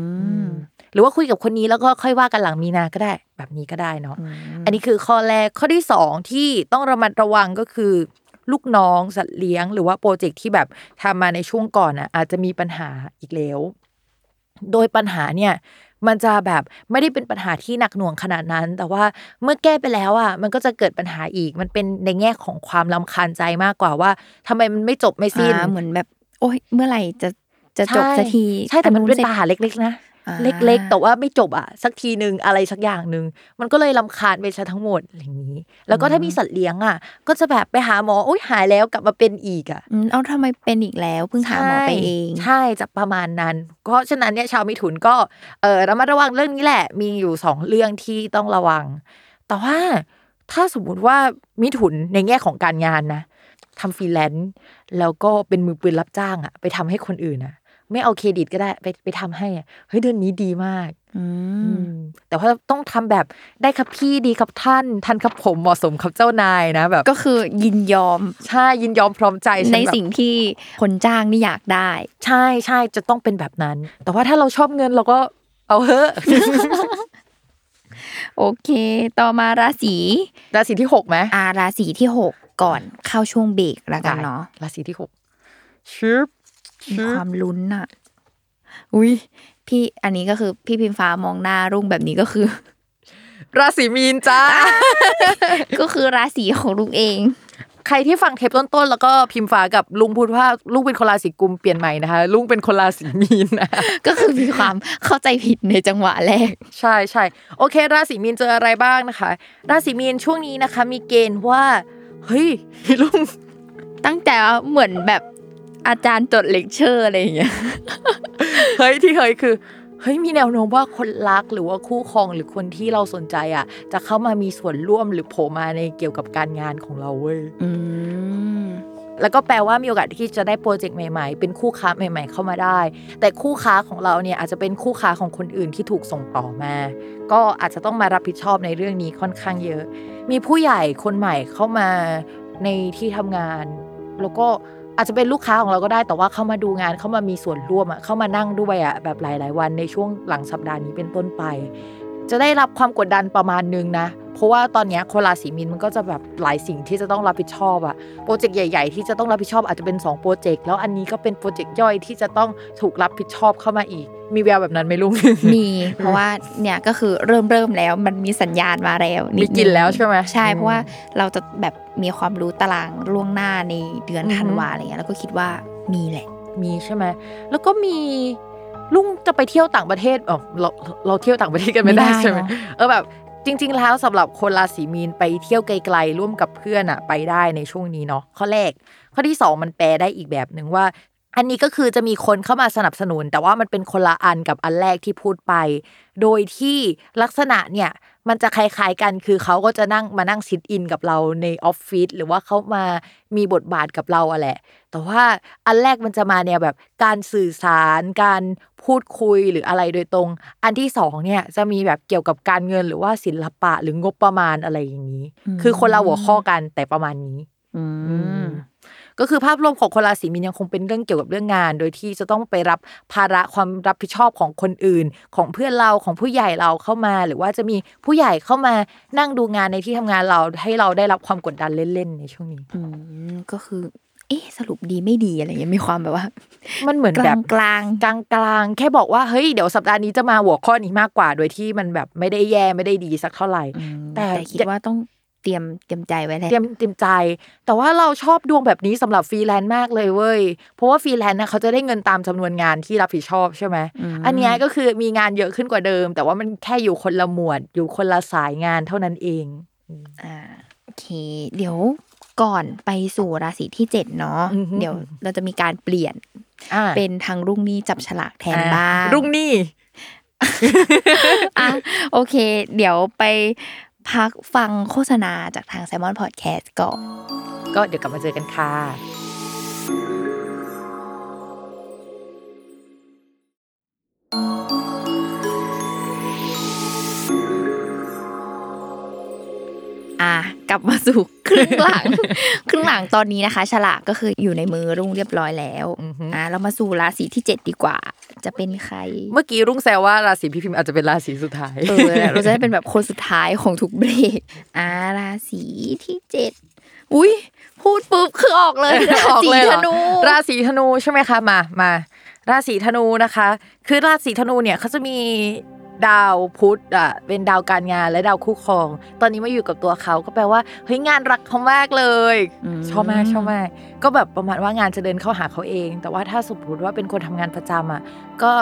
มหรือว่าคุยกับคนนี้แล้วก็ค่อยว่ากันหลังมีนาก็ได้ แบบนี้ก็ได้เนาะอันนี้คือข้อแรกข้อที่สองที่ต้องระมัดระวังก็คือลูกน้องสัตว์เลี้ยง หรือว่าโปรเจกต์ที่แบบทำมาในช่วงก่อนอะอาจจะมีปัญหาอีกแล้ว โดยปัญหาเนี่ย มันจะแบบไม่ได้เป็นปัญหาที่หนักหน่วงขนาดนั้น แต่ว่าเมื่อแก้ไปแล้วอะมันก็จะเกิดปัญหาอีก มันเป็นในแง่ของความลำคาญใจมากกว่าว่าทำไมมันไม่จบไม่สิ้นอ่าเหมือนแบบ โอ้ยเมื่อไหร่จะจะจบใช่สักทีใช่แต่มันอัเป็นสร็จปัญหาเล็ก ๆ นะอ่า เล็ก ๆ แต่ว่าไม่จบอะ สักทีหนึ่งอะไรสักอย่างหนึ่งมันก็เลยลำคาญไปซะทั้งหมดอย่างนี้ แล้วก็ถ้ามีสัตว์เลี้ยงอะ ก็จะแบบไปหาหมออุ้ยหายแล้วกลับมาเป็นอีกอะอืมเอาทำไมเป็นอีกแล้วเพิ่งหาหมอไปเอง ใช่จะประมาณนั้น เพราะฉะนั้นเนี่ยชาวมิถุนก็เออระมัดระวังเรื่องนี้แหละ มีอยู่สองเรื่องที่ต้องระวัง แต่ว่าถ้าสมมุติว่ามิถุนในแง่ของการงานนะทำฟรีแลนซ์แล้วก็เป็นมือปืนรับจ้างอะไปทำให้คนอื่นอะ ไม่เอาเครดิตก็ได้ ไปไปทำให้อะเฮ้ยเดือนนี้ดีมากอืมแต่ว่าต้องทำแบบได้ครับพี่ดีครับท่านท่านครับผมเหมาะสมครับเจ้านายนะแบบก็คือยินยอมใช่ยินยอมพร้อมใจฉัในแบบสิ่งที่คนจ้างนี่อยากได้ ใช่ใช่จะต้องเป็นแบบนั้น แต่ว่าถ้าเราชอบเงินเราก็เอาเถอะโอเค ต่อมาราศีราศีที่หกไหมอาราศีที่หกก่อนเข้าช่วงเบรกแล้วกันเนาะราศีที่หกชิบ มีความลุ้นอะอุ้ยพี่อันนี้ก็คือพี่พิมฟ้ามองหน้ารุ่งแบบนี้ก็คือ ราศีมีนจ้า ก็คือราศีของลุงเอง ใครที่ฟังเทปต้นๆแล้วก็พิมพ์ฟ้ากับลุงพูดว่าลุงเป็นคนราศีกุมเปลี่ยนใหม่นะคะ ลุงเป็นคนราศีมีนนะก็คือมีความเข้าใจผิดในจังหวะแรก ใช่ใช่โอเค ราศีมีนเจออะไรบ้างนะคะ ราศีมีนช่วงนี้นะคะ มีเกณฑ์ว่าเฮ้ยลุงตั้งแต่ว่าเหมือนแบบ อาจารย์จดเลคเชอร์อะไรอย่างเงี้ยเฮ้ยที่เฮ้ยคือเฮ้ยมีแนวโน้มว่าคนรักหรือว่าคู่ครองหรือคนที่เราสนใจอะ จะเข้ามามีส่วนร่วมหรือโผล่มาในเกี่ยวกับการงานของเราเว้ยอืมแล้วก็แปลว่ามีโอกาสที่จะได้โปรเจกต์ใหม่ ๆ เป็นคู่ค้าใหม่ ๆ เข้ามาได้ แต่คู่ค้าของเราเนี่ยอาจจะเป็นคู่ค้าของคนอื่นที่ถูกส่งต่อมา ก็อาจจะต้องมารับผิดชอบในเรื่องนี้ค่อนข้างเยอะ มีผู้ใหญ่คนใหม่เข้ามาในที่ทำงาน แล้วก็ อาจจะเป็นลูกค้าของเราก็ได้แต่ว่าเข้ามาดูงานเข้ามามีส่วนร่วมอะเข้ามานั่งด้วยอะแบบหลาย ๆ วันในช่วงหลังสัปดาห์นี้เป็นต้นไป จะได้รับความกดดันประมาณนึงนะ เพราะว่าตอนนี้คนราศีมีนมันก็จะแบบหลายสิ่งที่จะต้องรับผิดชอบอะโปรเจกต์ใหญ่ ๆ ที่จะต้องรับผิดชอบอาจจะเป็น2โปรเจกต์แล้วอันนี้ก็เป็นโปรเจกต์ย่อยที่จะต้องถูกรับผิดชอบเข้ามาอีก มีแววแบบนั้นไหมลุง มี เพราะว่าเนี่ยก็คือเริ่มเริ่มแล้วมันมีสัญญาณมาแล้วมีดกลิ่นงแล้วใช่ไหมใช่อืมเพราะว่าเราจะแบบมีความรู้ตารางล่วงหน้าในเดือนอือฮึธันวาอะไรเงี้ยแล้วก็คิดว่ามีแหละ มีใช่ไหมแล้วก็มีลุงจะไปเที่ยวต่างประเทศอ๋อเราเราเที่ยวต่างประเทศกันไม่ได้ไม่ได้ใช่ไหมเนอะเออแบบจริง ๆ แล้วสำหรับคนราศีมีนไปเที่ยวไกลๆร่วมกับเพื่อนอะไปได้ในช่วงนี้เนาะข้อแรก ข้อที่สองมันแปลได้อีกแบบหนึ่งว่า อันนี้ก็คือจะมีคนเข้ามาสนับสนุน แต่ว่ามันเป็นคนละอันกับอันแรกที่พูดไป โดยที่ลักษณะเนี่ยมันจะคล้ายๆกันคือเขาก็จะนั่งมานั่งซิทอินกับเราในออฟฟิศหรือว่าเขามามีบทบาทกับเราอะแหละ แต่ว่าอันแรกมันจะมาแนวแบบการสื่อสารการพูดคุยหรืออะไรโดยตรง อันที่สองเนี่ยจะมีแบบเกี่ยวกับการเงินหรือว่าศิลปะหรืองบประมาณอะไรอย่างนี้ คือคนละหัวข้อกันแต่ประมาณนี้ อืม ก็คือภาพรวมของคนราศีมีนยังคงเป็นเรื่องเกี่ยวกับเรื่องงาน โดยที่จะต้องไปรับภาระความรับผิดชอบของคนอื่น ของเพื่อนเราของผู้ใหญ่เราเข้ามา หรือว่าจะมีผู้ใหญ่เข้ามานั่งดูงานในที่ทำงานเราให้เราได้รับความกดดันเล่นๆในช่วงนี้อืมก็คือเอ๊ะสรุปดีไม่ดีอะไรเงี้ยมีความแบบว่า มันเหมือนกแบลาบงกลางกลางกลางๆแค่บอกว่าเฮ้ยเดี๋ยวสัปดาห์นี้จะมาหัวข้อนี้มากกว่า โดยที่มันแบบไม่ได้แย่ไม่ได้ดีสักเท่าไหร่อืมแต่แต่คิดว่าต้อง เตรียมเตรียมใจไว้แหละเตรียมเตรียมใจ แต่ว่าเราชอบดวงแบบนี้สำหรับฟรีแลนซ์มากเลยเว้ย เพราะว่าฟรีแลนซ์นะเขาจะได้เงินตามจำนวนงานที่รับผิดชอบใช่ไหมอันเนี้ยก็คือมีงานเยอะขึ้นกว่าเดิม แต่ว่ามันแค่อยู่คนละหมวด อยู่คนละสายงานเท่านั้นเองอ่าโอเค เดี๋ยวก่อนไปสู่ราศีที่เจ็ดเนาะอือฮึเดี๋ยวเราจะมีการเปลี่ยนอ่าเป็นทางรุ่งนี้จับฉลากแทนอ่บ้างรุ่งนี่อะโอเค เดี๋ยวไป พักฟังโฆษณาจากทาง s ซ l m o n Podcast ก่อนก็เดี๋ยวกลับมาเจอกันค่ะ อะกลับมาสู่ครึ่งหลัง ครึ่งหลังตอนนี้นะคะ ฉลากก็คืออยู่ในมือรุ่งเรียบร้อยแล้วอือฮึอะเรามาสู่ราศีที่เจ็ดดีกว่า จะเป็นใคร เมื่อกี้รุ่งแซวว่าราศีพี่พิมพ์อาจจะเป็นราศีสุดท้ายเออเราจะได้เป็นแบบคนสุดท้ายของทุกเบรกอ่าราศีที่เจ็ดอุ้ยพูดปุ๊บคือออกเลยราออกศีเลยเหธรอนู ราศีธนูใช่ไหมคะมามาราศีธนูนะคะ คือราศีธนูเนี่ยเขาจะมี ดาวพุธอะเป็นดาวการงานและดาวคู่ครอง ตอนนี้มาอยู่กับตัวเขาก็แปลว่าเฮ้ยงานรักเขามากเลยชอบมากชอบมากก็แบบประมาณว่างานจะเดินเข้าหาเขาเอง แต่ว่าถ้าสมมติว่าเป็นคนทำงานประจำอะก็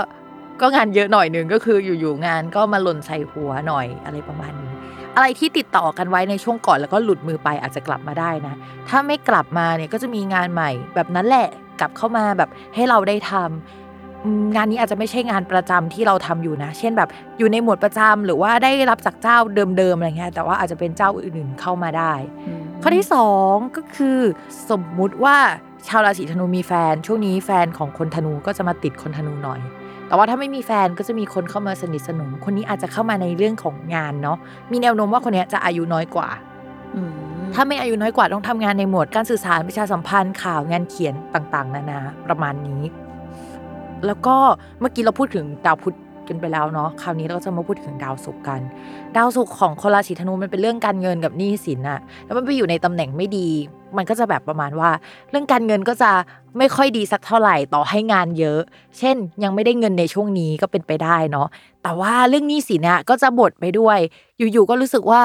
ก็งานเยอะหน่อยหนึ่งก็คืออยู่ๆงานก็มาหล่นใส่หัวหน่อยอะไรประมาณนี้อะไรที่ติดต่อกันไว้ในช่วงก่อนแล้วก็หลุดมือไปอาจจะกลับมาได้นะ ถ้าไม่กลับมาเนี่ยก็จะมีงานใหม่ แบบนั้นแหละกลับเข้ามาแบบให้เราได้ทำอืม งานนี้อาจจะไม่ใช่งานประจำที่เราทำอยู่นะ เช่นแบบอยู่ในหมวดประจำหรือว่าได้รับจากเจ้าเดิมๆอะไรเงี้ยแต่ว่าอาจจะเป็นเจ้าอื่นๆเข้ามาได้ ข้อที่สองก็คือสมมุติว่าชาวราศีธนูมีแฟน ช่วงนี้แฟนของคนธนูก็จะมาติดคนธนูหน่อย แต่ว่าถ้าไม่มีแฟนก็จะมีคนเข้ามาสนิทสนม คนนี้อาจจะเข้ามาในเรื่องของงานเนาะมีแนวโน้มว่าคนเนี้ยจะอายุน้อยกว่าอืมถ้าไม่อายุน้อยกว่าต้องทำงานในหมวดการสื่อสารประชาสัมพันธ์ข่าวงานเขียนต่างๆ นานาประมาณนี้ แล้วก็เมื่อกี้เราพูดถึงดาวพุธกันไปแล้วเนาะคราวนี้เราก็จะมาพูดถึงดาวศุกร์กัน ดาวศุกร์ของคนราศีธนูมันเป็นเรื่องการเงินกับหนี้สินอะแล้วมันไปอยู่ในตำแหน่งไม่ดีมันก็จะแบบประมาณว่า เรื่องการเงินก็จะไม่ค่อยดีสักเท่าไหร่ต่อให้งานเยอะ เช่น ยังไม่ได้เงินในช่วงนี้ก็เป็นไปได้เนาะแต่ว่าเรื่องหนี้สินอะก็จะบดไปด้วย อยู่ๆก็รู้สึกว่า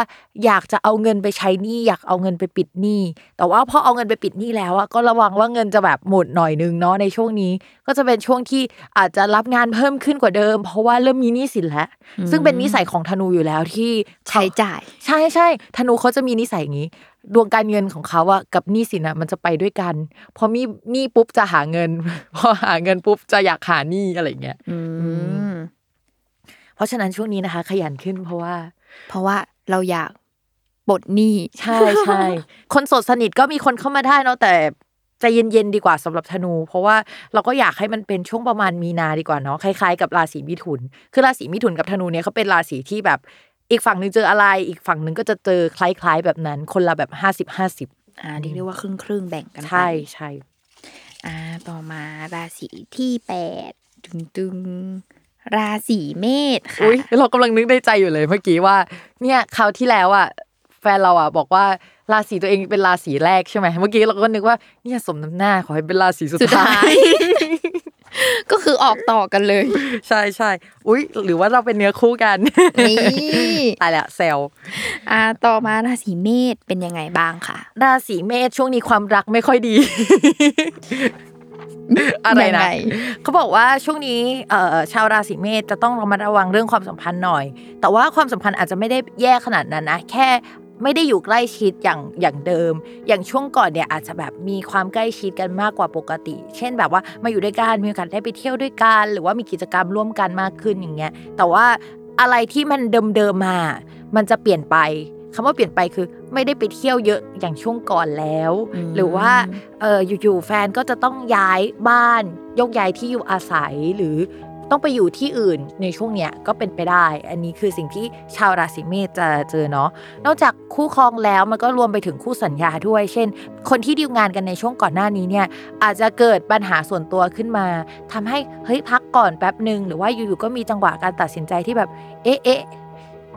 อยากจะเอาเงินไปใช้หนี้อยากเอาเงินไปปิดหนี้แต่ว่าพอเอาเงินไปปิดหนี้แล้วอะก็ระวังว่าเงินจะแบบหมดหน่อยนึงเนาะในช่วงนี้ ก็จะเป็นช่วงที่อาจจะรับงานเพิ่มขึ้นกว่าเดิม เพราะว่าเริ่มมีหนี้สินแล้ว ซึ่งเป็นนิสัยของธนูอยู่แล้วที่เขาใช้จ่าย ใช่ใช่ธนูเขาจะมีนิสัยอย่างนี้ ดวงการเงินของเขาอะกับหนี้สินอะมันจะไปด้วยกัน พอมีหนี้ปุ๊บจะหาเงิน พอหาเงินปุ๊บจะอยากหาหนี้อะไรอย่างเงี้ยอืมเพราะฉะนั้นช่วงนี้นะคะ ขยันขึ้นเพราะว่า เพราะว่าเราอยากปลดหนี้ใช่ใช่คนโสดสนิทก็มีคนเข้ามาได้เนาะแต่ใจเย็นๆดีกว่าสำหรับธนู เพราะว่าเราก็อยากให้มันเป็นช่วงประมาณมีนาดีกว่าเนาะคล้ายๆกับราศีมิถุน คือราศีมิถุนกับธนูเนี่ยเขาเป็นราศีที่แบบ อีกฝั่งหนึ่งเจออะไร อีกฝั่งหนึ่งก็จะเจอคล้าย ๆ แบบนั้น คนละแบบห้าสิบห้าสิบอ่าเรียกได้ว่าครึ่งครึ่งๆแบ่งกันไปใช่ใช่อ่าต่อมาราศีที่แปดตึงตึงๆราศีเมษค่ะอุ้ยเรากำลังนึกในใจอยู่เลยเมื่อกี้ว่า เนี่ยคราวที่แล้วอะแฟนเราอะบอกว่าราศีตัวเองเป็นราศีแรกใช่ไหมเมื่อกี้เราก็นึกว่าเนี่ยสมน้ำหน้าขอให้เป็นราศีสุดสุดท้าท้ายย ก็คือออกต่อกันเลย ใช่ใช่อุ้ยหรือว่าเราเป็นเนื้อคู่กันนี่ตายละเซลอ่าต่อมาราศีเมษเป็นยังไงบ้างคะราศีเมษช่วงนี้ความรักไม่ค่อยดี อะไรยังนะไงเขาบอกว่าช่วงนี้เอ่อชาวราศีเมษจะต้องระมัดระวังเรื่องความสัมพันธ์หน่อย แต่ว่าความสัมพันธ์อาจจะไม่ได้แย่ขนาดนั้นนะแค่ ไม่ได้อยู่ใกล้ชิดอย่างอย่างเดิม อย่างช่วงก่อนเนี่ยอาจจะแบบมีความใกล้ชิดกันมากกว่าปกติ เช่นแบบว่ามาอยู่ด้วยกันมีโอกาสได้ไปเที่ยวด้วยกันหรือว่ามีกิจกรรมร่วมกันมากขึ้นอย่างเงี้ยแต่ว่าอะไรที่มันเดิมๆมา มันจะเปลี่ยนไปคำว่าเปลี่ยนไปคือไม่ได้ไปเที่ยวเยอะอย่างช่วงก่อนแล้วอืมหรือว่าเอออยู่ๆแฟนก็จะต้องย้ายบ้าน ยกย้ายที่อยู่อาศัยหรือ ต้องไปอยู่ที่อื่นในช่วงเนี้ยก็เป็นไปได้ อันนี้คือสิ่งที่ชาวราศีเมษจะเจอเนาะนอกจากคู่ครองแล้วมันก็รวมไปถึงคู่สัญญาด้วย เช่น คนที่ดีลงานกันในช่วงก่อนหน้านี้เนี่ยอาจจะเกิดปัญหาส่วนตัวขึ้นมาทำให้เฮ้ยพักก่อนแป๊บหนึ่งหรือว่าอยู่ๆก็มีจังหวะการตัดสินใจที่แบบเอ๊ะเอ๊ะ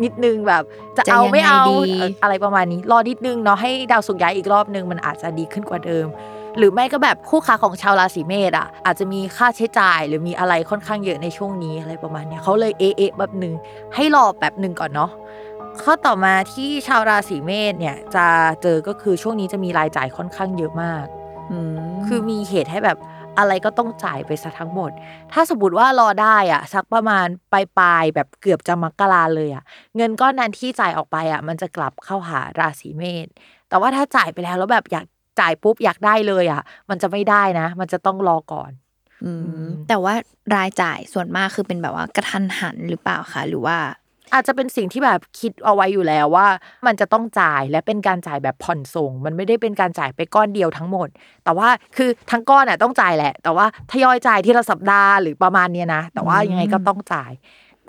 นิดนึงแบบจะจะเอายังไงไม่เอาดีเอ่ออะไรประมาณนี้ รอนิดนึงเนาะให้ดาวสุกร์ย้ายอีกรอบนึงมันอาจจะดีขึ้นกว่าเดิม หรือไม่ก็แบบคู่ค้าของชาวราศีเมษอะอาจจะมีค่าใช้จ่ายหรือมีอะไรค่อนข้างเยอะในช่วงนี้อะไรประมาณเนี้ยเขาเลยเอะเอะแบบหนึ่งให้รอแบบหนึ่งก่อนเนาะข้อต่อมาที่ชาวราศีเมษเนี่ยจะเจอก็คือช่วงนี้จะมีรายจ่ายค่อนข้างเยอะมากอืมคือมีเหตุให้แบบอะไรก็ต้องจ่ายไปซะทั้งหมด ถ้าสมมติว่ารอได้อะสักประมาณปลายปลายๆแบบเกือบจะมกราเลยอะเงินก้อนนั้นที่จ่ายออกไปอะมันจะกลับเข้าหาราศีเมษ แต่ว่าถ้าจ่ายไปแล้วแล้วแบบอยาก จ่ายปุ๊บอยากได้เลยอะมันจะไม่ได้นะ มันจะต้องรอก่อนอืมแต่ว่ารายจ่ายส่วนมากคือเป็นแบบว่ากระทันหันหรือเปล่าคะหรือว่า อาจจะเป็นสิ่งที่แบบคิดเอาไว้อยู่แล้วว่า มันจะต้องจ่ายและเป็นการจ่ายแบบผ่อนส่ง มันไม่ได้เป็นการจ่ายไปก้อนเดียวทั้งหมด แต่ว่าคือทั้งก้อนอะต้องจ่ายแหละ แต่ว่าทยอยจ่ายทีละสัปดาห์หรือประมาณเนี้ยนะแต่ว่ายังไงก็ต้องจ่าย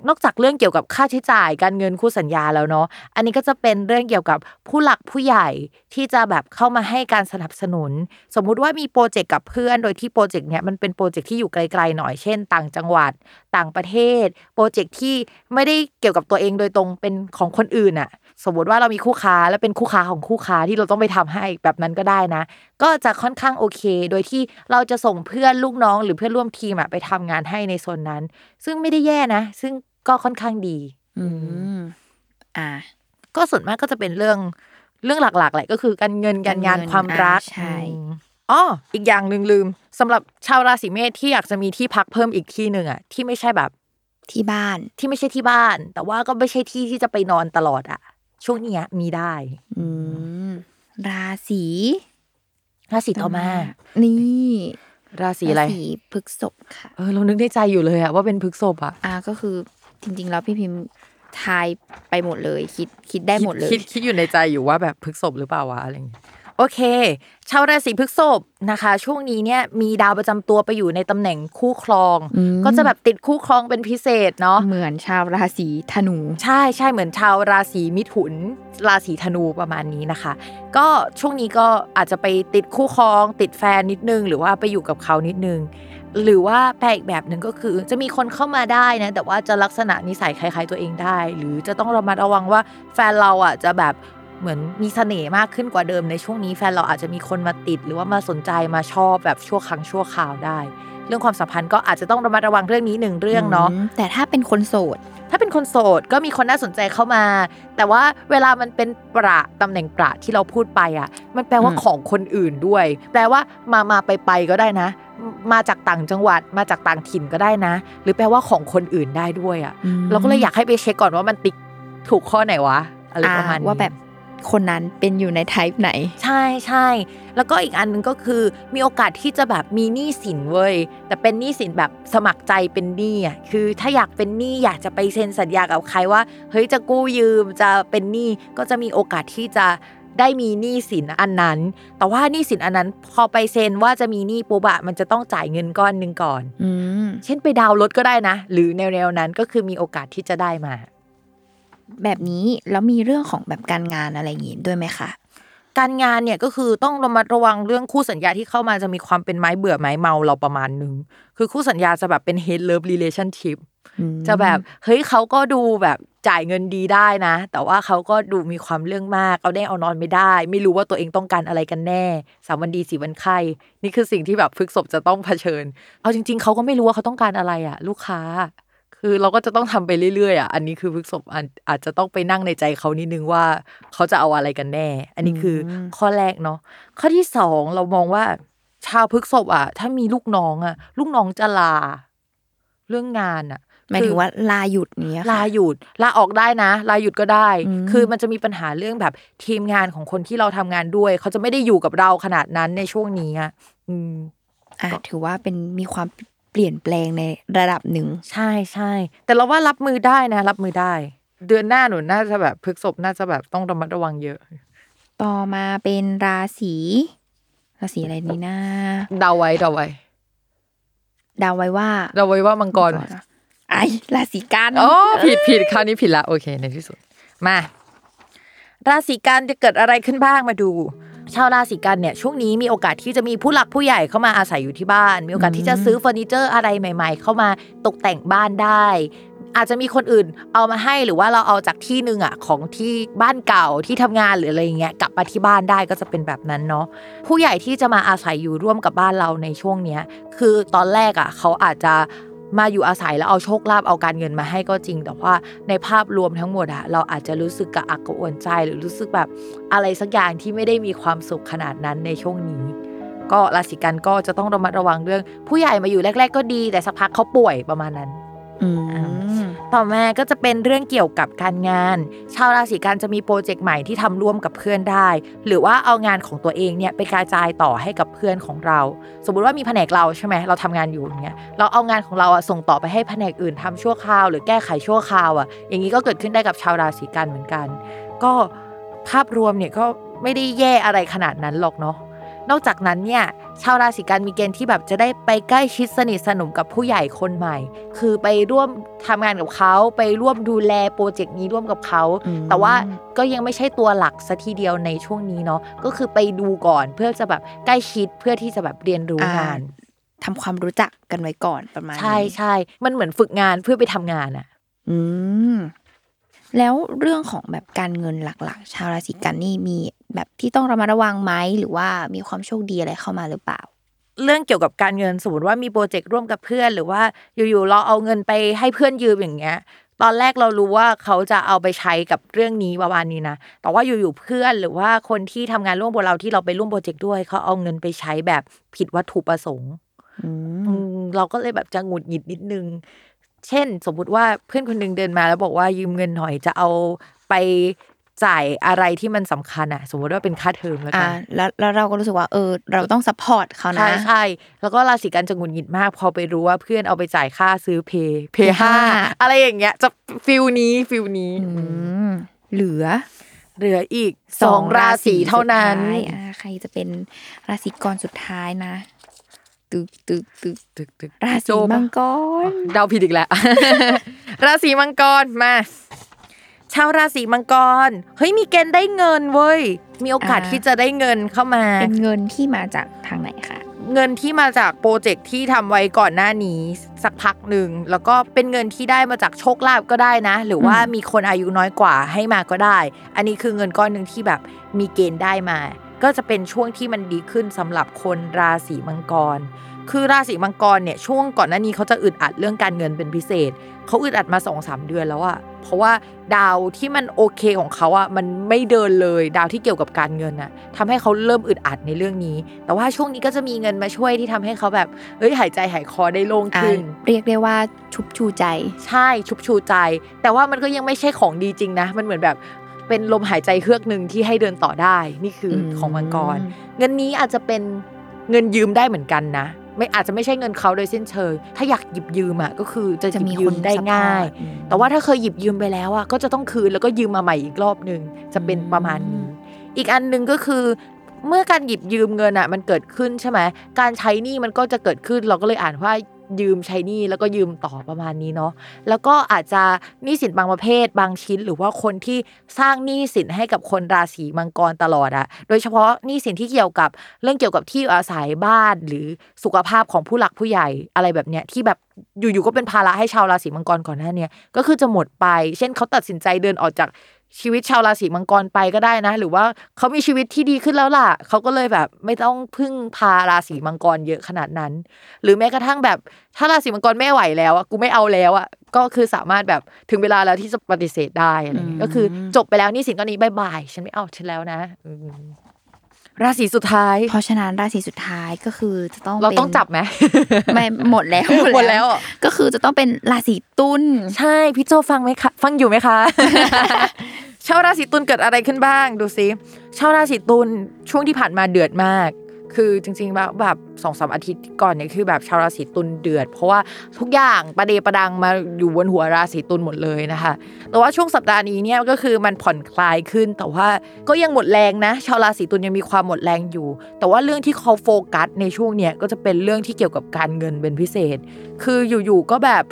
นอกจากเรื่องเกี่ยวกับค่าใช้จ่ายการเงินคู่สัญญาแล้วเนาะ อันนี้ก็จะเป็นเรื่องเกี่ยวกับผู้หลักผู้ใหญ่ที่จะแบบเข้ามาให้การสนับสนุน สมมุติว่ามีโปรเจกต์กับเพื่อน โดยที่โปรเจกต์เนี้ยมันเป็นโปรเจกต์ที่อยู่ไกลๆหน่อย เช่น ต่างจังหวัด ต่างประเทศ โปรเจกต์ที่ไม่ได้เกี่ยวกับตัวเองโดยตรงเป็นของคนอื่นอะสมมติว่าเรามีคู่ค้าและเป็นคู่ค้าของคู่ค้าที่เราต้องไปทำให้แบบนั้นก็ได้นะ ก็จะค่อนข้างโอเค โดยที่เราจะส่งเพื่อนลูกน้องหรือเพื่อนร่วมทีมอะไปทำงานให้ในโซนนั้น ซึ่งไม่ได้แย่นะ ซึ่ง ก็ค่อนข้างดี อืมอ่า ก็ส่วนมากก็จะเป็นเรื่องเรื่องหลักๆแหละก็คือการเงินการงานการเงินความรักอ่าใช่อืมอ๋ออีกอย่างหนึ่งลืมสำหรับชาวราศีเมษที่อยากจะมีที่พักเพิ่มอีกที่หนึ่งอะที่ไม่ใช่แบบที่บ้านที่ไม่ใช่ที่บ้าน แต่ว่าก็ไม่ใช่ที่ที่จะไปนอนตลอดอะ ช่วงเนี้ยมีได้ อืมราศีราศีต่อมา นี่ ราศีอะไรราศีพฤษภค่ะเออเรานึกในใจอยู่เลยอะว่าเป็นพฤกษภอะอ่าก็คือ จริง ๆ แล้วพี่พิมพ์ทายไปหมดเลย คิดคิดได้หมดเลยคิดคิดอยู่ในใจอยู่ว่าแบบพฤกษภหรือเปล่าวะอะไรอย่างเงี้ยโอเค ชาวราศีพฤษภนะคะ ช่วงนี้เนี่ยมีดาวประจำตัวไปอยู่ในตำแหน่งคู่ครองอืมก็จะแบบติดคู่ครองเป็นพิเศษเนาะเหมือนชาวราศีธนู ใช่ใช่เหมือนชาวราศีมิถุน ราศีธนูประมาณนี้นะคะ ก็ช่วงนี้ก็อาจจะไปติดคู่ครอง ติดแฟนนิดนึง หรือว่าไปอยู่กับเขานิดนึง หรือว่าแปลอีกแบบหนึ่งก็คือ จะมีคนเข้ามาได้นะ แต่ว่าจะลักษณะนิสัยคล้ายๆตัวเองได้ หรือจะต้องระมัดระวังว่าแฟนเราอะจะแบบเหมือนมีเสน่ห์มากขึ้นกว่าเดิมในช่วงนี้แฟนเราอาจจะมีคนมาติด หรือว่ามาสนใจมาชอบแบบชั่วครั้งชั่วคราวได้ เรื่องความสัมพันธ์ก็อาจจะต้องระมัดระวังเรื่องนี้หนึ่งเรื่องเนาะแต่ถ้าเป็นคนโสด ถ้าเป็นคนโสดก็มีคนน่าสนใจเข้ามา แต่ว่าเวลามันเป็นประตำแหน่งประที่เราพูดไปอะ มันแปลว่าอืมของคนอื่นด้วย แปลว่ามามาไปไปก็ได้นะ มาจากต่างจังหวัดมาจากต่างถิ่นก็ได้นะ หรือแปลว่าของคนอื่นได้ด้วยอะอืมเราก็เลยอยากให้ไปเช็คก่อนว่ามันติ๊กถูกข้อไหนวะอะไรอ่าประมาณนี้ว่าแบบ คนนั้นเป็นอยู่ในไทป์ไหน ใช่ใช่แล้วก็อีกอันหนึงก็คือมีโอกาสที่จะแบบมีหนี้สินเว้ยแต่เป็นหนี้สินแบบสมัครใจเป็นหนี้อะคือถ้าอยากเป็นหนี้อยากจะไปเซ็นสัญญากับใครว่าเฮ้ยจะกู้ยืมจะเป็นหนี้ก็จะมีโอกาสที่จะได้มีหนี้สินอันนั้น แต่ว่าหนี้สินอันนั้น พอไปเซ็นว่าจะมีหนี้ปุ๊บอะมันจะต้องจ่ายเงินก้อนหนึ่งก่อน อืมเช่นไปดาวน์รถก็ได้นะ หรือแนวๆนั้นก็คือมีโอกาสที่จะได้มา แบบนี้แล้วมีเรื่องของแบบการงานอะไรอย่างงี้ด้วยไหมคะการงานเนี่ยก็คือต้องระมัดระวังเรื่องคู่สัญญาที่เข้ามาจะมีความเป็นไม้เบื่อไม้เมาเราประมาณนึง คือคู่สัญญาจะแบบเป็น hate love relationship อืมจะแบบเฮ้ยเขาก็ดูแบบจ่ายเงินดีได้นะ แต่ว่าเขาก็ดูมีความเรื่องมาก เอาได้เอานอนไม่ได้ ไม่รู้ว่าตัวเองต้องการอะไรกันแน่สามวันดีสี่วันไข้นี่คือสิ่งที่แบบพฤกษบจะต้องเผชิญ เอาจริง ๆเขาก็ไม่รู้ว่าเขาต้องการอะไรอะลูกค้า คือเราก็จะต้องทำไปเรื่อยๆอะอันนี้คือพฤกษบอาจอาจจะต้องไปนั่งในใจเขานิดนึงว่าเขาจะเอาอะไรกันแน่ อันนี้คืออข้อแรกเนาะข้อที่สองเรามองว่า ชาวพฤกษภอะ ถ้ามีลูกน้องอะ ลูกน้องจะลา เรื่องงานอะหมายถึงว่าลาหยุดเนี้ยค่ะลาหยุดลาออกได้นะลาหยุดก็ได้อืมคือมันจะมีปัญหาเรื่องแบบทีมงานของคนที่เราทำงานด้วย เขาจะไม่ได้อยู่กับเราขนาดนั้นในช่วงนี้อะอืมอะถือว่าเป็นมีความ เปลี่ยนแปลงในระดับหนึ่ง ใช่ใช่แต่เราว่ารับมือได้นะ รับมือได้ เดือนหน้าหนูน่าจะแบบพฤกษภน่าจะแบบต้องระมัดระวังเยอะ ต่อมาเป็นราศีราศีอะไรนี่นะเดาไว้เดาไว้เดาไว้ว่าเดาไว้ว่ามังกรไอ้ราศีกันอ๋อผิดผิดคราวนี้ผิดละโอเคในที่สุด มา ราศีกันจะเกิดอะไรขึ้นบ้างมาดู ชาวราศีกันเนี่ยช่วงนี้มีโอกาสที่จะมีผู้หลักผู้ใหญ่เข้ามาอาศัยอยู่ที่บ้าน มีโอกาสที่จะซื้อเฟอร์นิเจอร์อะไรใหม่ ๆ เข้ามาตกแต่งบ้านได้ อาจจะมีคนอื่นเอามาให้หรือว่าเราเอาจากที่หนึ่งอะของที่บ้านเก่าที่ทำงานหรืออะไรอย่างเงี้ยกลับมาที่บ้านได้ก็จะเป็นแบบนั้นเนาะผู้ใหญ่ที่จะมาอาศัยอยู่ร่วมกับบ้านเราในช่วงเนี้ยคือตอนแรกอะเขาอาจจะ มาอยู่อาศัยแล้วเอาโชคลาภเอาการเงินมาให้ก็จริง แต่ว่าในภาพรวมทั้งหมดอะเราอาจจะรู้สึกกระอักกระอ่วนใจ หรือรู้สึกแบบอะไรสักอย่างที่ไม่ได้มีความสุขขนาดนั้นในช่วงนี้ ก็ราศีกันก็จะต้องระมัดระวังเรื่อง ผู้ใหญ่มาอยู่แรก ๆ ก็ดี แต่สักพักเขาป่วยประมาณนั้น ต่อมาก็จะเป็นเรื่องเกี่ยวกับการงาน ชาวราศีกันจะมีโปรเจกต์ใหม่ที่ทำร่วมกับเพื่อนได้ หรือว่าเอางานของตัวเองเนี่ยไปกระจายต่อให้กับเพื่อนของเรา สมมุติว่ามีแผนกเราใช่ไหมเราทำงานอยู่เงี้ยเราเอางานของเราอะส่งต่อไปให้แผนกอื่นทำชั่วคราว หรือแก้ไขชั่วคราวอะอย่างนี้ก็เกิดขึ้นได้กับชาวราศีกันเหมือนกัน ก็ภาพรวมเนี่ยก็ไม่ได้แย่อะไรขนาดนั้นหรอกเนาะนอกจากนั้นเนี่ย ชาวราศีกันมีเกณฑ์ที่แบบจะได้ไปใกล้ชิดสนิทสนมกับผู้ใหญ่คนใหม่ คือไปร่วมทำงานกับเขาไปร่วมดูแลโปรเจกต์นี้ร่วมกับเขาอืมแต่ว่าก็ยังไม่ใช่ตัวหลักซะทีเดียวในช่วงนี้เนาะก็คือไปดูก่อนเพื่อจะแบบใกล้ชิดเพื่อที่จะแบบเรียนรู้งานทำความรู้จักกันไว้ก่อนประมาณนี้ใช่ใช่มันเหมือนฝึกงานเพื่อไปทำงานอะอืม แล้วเรื่องของแบบการเงินหลักๆ ชาวราศีกันนี่มีแบบที่ต้องระมัดระวังไหมหรือว่ามีความโชคดีอะไรเข้ามาหรือเปล่า เรื่องเกี่ยวกับการเงินสมมติว่ามีโปรเจกต์ร่วมกับเพื่อน หรือว่าอยู่ๆเราเอาเงินไปให้เพื่อนยืมอย่างเงี้ยตอนแรกเรารู้ว่าเขาจะเอาไปใช้กับเรื่องนี้ประมาณนี้นะ แต่ว่าอยู่ๆเพื่อนหรือว่าคนที่ทำงานร่วมกับเราที่เราไปร่วมโปรเจกต์ด้วย เขาเอาเงินไปใช้แบบผิดวัตถุประสงค์อืมอืมเราก็เลยแบบจะหงุดหงิดนิดนึง เช่น สมมุติว่าเพื่อนคนหนึ่งเดินมาแล้วบอกว่ายืมเงินหน่อยจะเอาไปจ่ายอะไรที่มันสำคัญอะสมมติว่าเป็นค่าเทอมแล้วกัอ่านแล้วแล้วเราก็รู้สึกว่าเออ เราต้อง support เขานะใช่ใช่แล้วก็ราศีกันจะหงุดหงิดมาก พอไปรู้ว่าเพื่อนเอาไปจ่ายค่าซื้อเพย์เพย์ห้า Pay อะไรอย่างเงี้ย จะฟิลนี้ฟิลนี้อืมเหลือ เหลืออีกสองราศีเท่านั้นสุดท้ายอ่าใครจะเป็นราศีกรสุดท้ายนะ ตึกตึกตึกตึกตึกราโจศีปะมังกรเดาผิดอีกแล้ว ราศีมังกรมา ชาวราศีมังกร เฮ้ยมีเกณฑ์ได้เงินเว้ย มีโอกาสอ่าที่จะได้เงินเข้ามาเป็นเงินที่มาจากทางไหนคะเงินที่มาจากโปรเจกต์ที่ทำไว้ก่อนหน้านี้สักพักหนึ่งแล้วก็เป็นเงินที่ได้มาจากโชคลาภก็ได้นะ หรือว่ามีคนอายุน้อยกว่าให้มาก็ได้ อันนี้คือเงินก้อนหนึ่งที่แบบมีเกณฑ์ได้มา ก็จะเป็นช่วงที่มันดีขึ้นสำหรับคนราศีมังกร คือราศีมังกรเนี่ยช่วงก่อนหน้านี้เขาจะอึดอัดเรื่องการเงินเป็นพิเศษ เขาอึดอัดมาสองสามเดือนแล้วอะเพราะว่าดาวที่มันโอเคของเขาอะมันไม่เดินเลยดาวที่เกี่ยวกับการเงินอะทำให้เขาเริ่มอึดอัดในเรื่องนี้ แต่ว่าช่วงนี้ก็จะมีเงินมาช่วยที่ทำให้เขาแบบเฮ้ยหายใจหายคอได้โล่งอ่าขึ้น เรียกได้ว่าชุบชูใจ ใช่ชุบชูใจ แต่ว่ามันก็ยังไม่ใช่ของดีจริงนะ มันเหมือนแบบ เป็นลมหายใจเฮือกหนึ่งที่ให้เดินต่อได้นี่คืออมของมังกร เงินนี้อาจจะเป็นเงินยืมได้เหมือนกันนะ ไม่อาจจะไม่ใช่เงินเขาโดยสิ้นเชิงถ้าอยากหยิบยืมอะก็คือจะหยิบยืมได้ง่ายมีคน support อืมแต่ว่าถ้าเคยหยิบยืมไปแล้วอะก็จะต้องคืนแล้วก็ยืมมาใหม่อีกรอบหนึ่งจะเป็นประมาณนี้อีกอันหนึ่งก็คือเมื่อการหยิบยืมเงินอะมันเกิดขึ้นใช่ไหมการใช้หนี้มันก็จะเกิดขึ้นเราก็เลยอ่านว่า ยืมใช้หนี้แล้วก็ยืมต่อประมาณนี้เนาะแล้วก็อาจจะหนี้สินบางประเภทบางชิ้น หรือว่าคนที่สร้างหนี้สินให้กับคนราศีมังกรตลอดอะโดยเฉพาะหนี้สินที่เกี่ยวกับเรื่องเกี่ยวกับที่อาศัยบ้านหรือสุขภาพของผู้หลักผู้ใหญ่อะไรแบบเนี้ยที่แบบอยู่ๆก็เป็นภาระให้ชาวราศีมังกรก่อนหน้าเนี้ยก็คือจะหมดไป เช่นเขาตัดสินใจเดินออกจาก ชีวิตชาวราศีมังกรไปก็ได้นะ หรือว่าเขามีชีวิตที่ดีขึ้นแล้วล่ะ เขาก็เลยแบบไม่ต้องพึ่งพาราศีมังกรเยอะขนาดนั้น หรือแม้กระทั่งแบบ ถ้าราศีมังกรไม่ไหวแล้วอะกูไม่เอาแล้วอะก็คือสามารถแบบถึงเวลาแล้วที่จะปฏิเสธได้อะไรอย่างเงี้ยก็คือจบไปแล้วหนี่สินก้อนนี้บายบายฉันไม่เอาฉันแล้วนะอืมราศีสุดท้าย เพราะฉะนั้นราศีสุดท้ายก็คือจะต้องเราป็นต้องจับไหมไม่หมดแล้วหมดแล้ว ก็คือจะต้องเป็นราศีตุลใช่พี่โจฟังไหมคะ ฟังอยู่ไหมคะ ชาวราศีตุลเกิดอะไรขึ้นบ้างดูซิชาวราศีตุลช่วงที่ผ่านมาเดือดมาก คือจริงๆแบบแบบสองสามอาทิตย์ก่อนเนี่ยคือแบบชาวราศีตุลเดือด เพราะว่าทุกอย่างประเดประดังมาอยู่บนหัวราศีตุลหมดเลยนะคะแต่ว่าช่วงสัปดาห์นี้เนี่ยก็คือมันผ่อนคลายขึ้น แต่ว่าก็ยังหมดแรงนะ ชาวราศีตุลยังมีความหมดแรงอยู่ แต่ว่าเรื่องที่เขาโฟกัสในช่วงเนี้ยก็จะเป็นเรื่องที่เกี่ยวกับการเงินเป็นพิเศษ คืออยู่ๆก็แบบ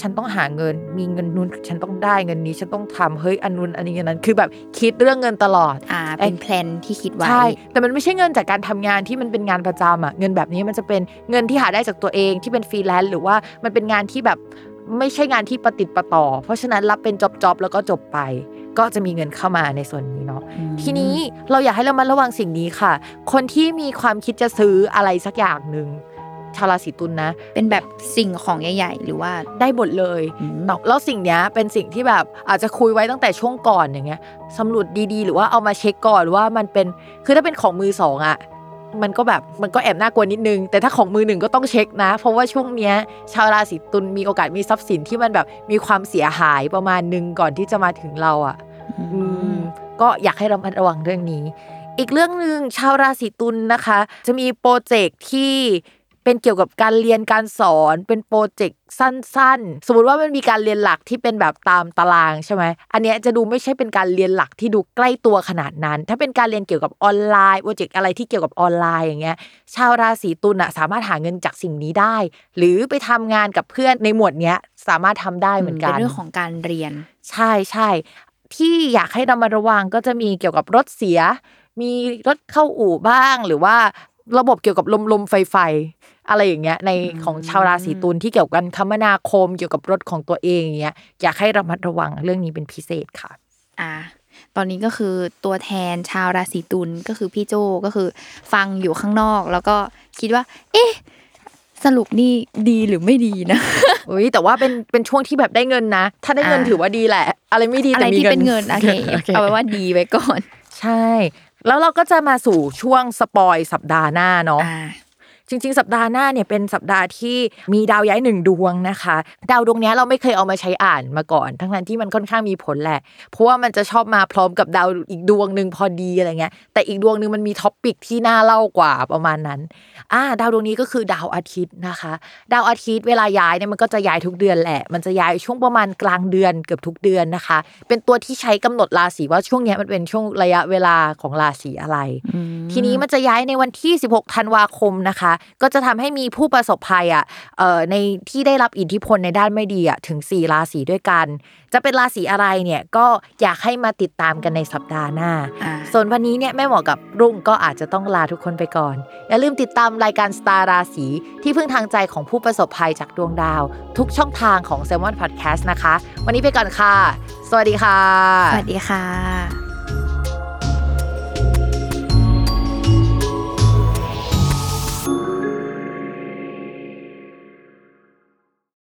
ฉันต้องหาเงิน มีเงินนู้นฉันต้องได้เงินนี้ฉันต้องทำเฮ้ยอันนู้นอันนี้อันนั้น คือแบบคิดเรื่องเงินตลอดอ่าเป็น plan ที่คิดไว้ใช่แต่มันไม่ใช่เงินจากการทำงานที่มันเป็นงานประจำอะเงินแบบนี้มันจะเป็นเงินที่หาได้จากตัวเองที่เป็นฟรีแลนซ์หรือว่ามันเป็นงานที่แบบไม่ใช่งานที่ประติดประต่อ เพราะฉะนั้นรับเป็น job ๆแล้วก็จบไป ก็จะมีเงินเข้ามาในส่วนนี้เนาะทีนี้เราอยากให้เรามาระวังสิ่งนี้ค่ะ คนที่มีความคิดจะซื้ออะไรสักอย่างหนึ่ง ชาวราศีตุลนะ เป็นแบบสิ่งของใหญ่ ๆ หรือว่าได้หมดเลยอืมแต่แล้วสิ่งเนี้ยเป็นสิ่งที่แบบอาจจะคุยไว้ตั้งแต่ช่วงก่อนอย่างเงี้ยสำรวจดีๆ หรือว่าเอามาเช็คก่อนว่ามันเป็นคือถ้าเป็นของมือสองอะมันก็แบบมันก็แอบน่ากลัวนิดนึง แต่ถ้าของมือหนึ่งก็ต้องเช็คนะ เพราะว่าช่วงเนี้ย ชาวราศีตุลมีโอกาสมีทรัพย์สินที่มันแบบมีความเสียหายประมาณหนึ่งก่อนที่จะมาถึงเราอะอืมก็อยากให้ระมัดระวังเรื่องนี้ อีกเรื่องหนึ่งชาวราศีตุลนะคะ จะมีโปรเจกต์ที่ เป็นเกี่ยวกับการเรียนการสอนเป็นโปรเจกต์สั้น ๆ สมมติว่ามันมีการเรียนหลักที่เป็นแบบตามตารางใช่ไหมอันเนี้ยจะดูไม่ใช่เป็นการเรียนหลักที่ดูใกล้ตัวขนาดนั้น ถ้าเป็นการเรียนเกี่ยวกับออนไลน์โปรเจกต์อะไรที่เกี่ยวกับออนไลน์อย่างเงี้ย ชาวราศีตุลอะสามารถหาเงินจากสิ่งนี้ได้ หรือไปทำงานกับเพื่อนในหมวดเนี้ยสามารถทำได้เหมือนกันเป็นเรื่องของการเรียน ใช่ใช่ที่อยากให้เรามาระวังก็จะมีเกี่ยวกับรถเสียมีรถเข้าอู่บ้างหรือว่า ระบบเกี่ยวกับลมลมไฟไฟ อะไรอย่างเงี้ยในของชาวราศีตุลที่เกี่ยวกับคมนาคมเกี่ยวกับรถของตัวเองอย่างเงี้ยอยากให้ระมัดระวังเรื่องนี้เป็นพิเศษค่ะ อ่า ตอนนี้ก็คือตัวแทนชาวราศีตุลก็คือพี่โจก็คือ ฟังอยู่ข้างนอก แล้วก็คิดว่า เอ๊ะสรุปนี่ดีหรือไม่ดีนะอุ้ยแต่ว่าเป็นเป็นช่วงที่แบบได้เงินนะ ถ้าได้เงินอ่าถือว่าดีแหละ อะไรไม่ดีอะไรแต่มีที่เงินเป็นเงินโอเคโอเคเอาไว้ว่าดีไว้ก่อน ใช่ แล้วเราก็จะมาสู่ช่วง spoil สัปดาห์หน้าเนาะ จริง ๆ สัปดาห์หน้าเนี่ยเป็นสัปดาห์ที่มีดาวย้ายหนึ่งดวงนะคะ ดาวดวงเนี้ยเราไม่เคยเอามาใช้อ่านมาก่อน ทั้งนั้นที่มันค่อนข้างมีผลแหละ เพราะว่ามันจะชอบมาพร้อมกับดาวอีกดวงหนึ่งพอดีอะไรเงี้ย แต่อีกดวงหนึ่งมันมี topic ที่น่าเล่ากว่าประมาณนั้นอ่าดาวดวงนี้ก็คือดาวอาทิตย์นะคะ ดาวอาทิตย์เวลาย้ายเนี่ยมันก็จะย้ายทุกเดือนแหละ มันจะย้ายช่วงประมาณกลางเดือนเกือบทุกเดือนนะคะ เป็นตัวที่ใช้กำหนดราศีว่าช่วงเนี้ยมันเป็นช่วงระยะเวลาของราศีอะไร ทีนี้มันจะย้ายในวันที่ 16ธันวาคมนะคะก็จะทำให้มีผู้ประสบภัยอะเอ่อในที่ได้รับอิทธิพลในด้านไม่ดีอะถึง 4 ราศีด้วยกัน จะเป็นราศีอะไรเนี่ยก็อยากให้มาติดตามกันในสัปดาห์หน้าอ่าส่วนวันนี้เนี่ยแม่หมอกับรุ่งก็อาจจะต้องลาทุกคนไปก่อน อย่าลืมติดตามรายการสตาร์ราศีที่พึ่งทางใจของผู้ประสบภัยจากดวงดาว ทุกช่องทางของ s ซ l m o n Podcast นะคะ วันนี้ไปก่อนค่ะ สวัสดีค่ะ สวัสดีค่ะ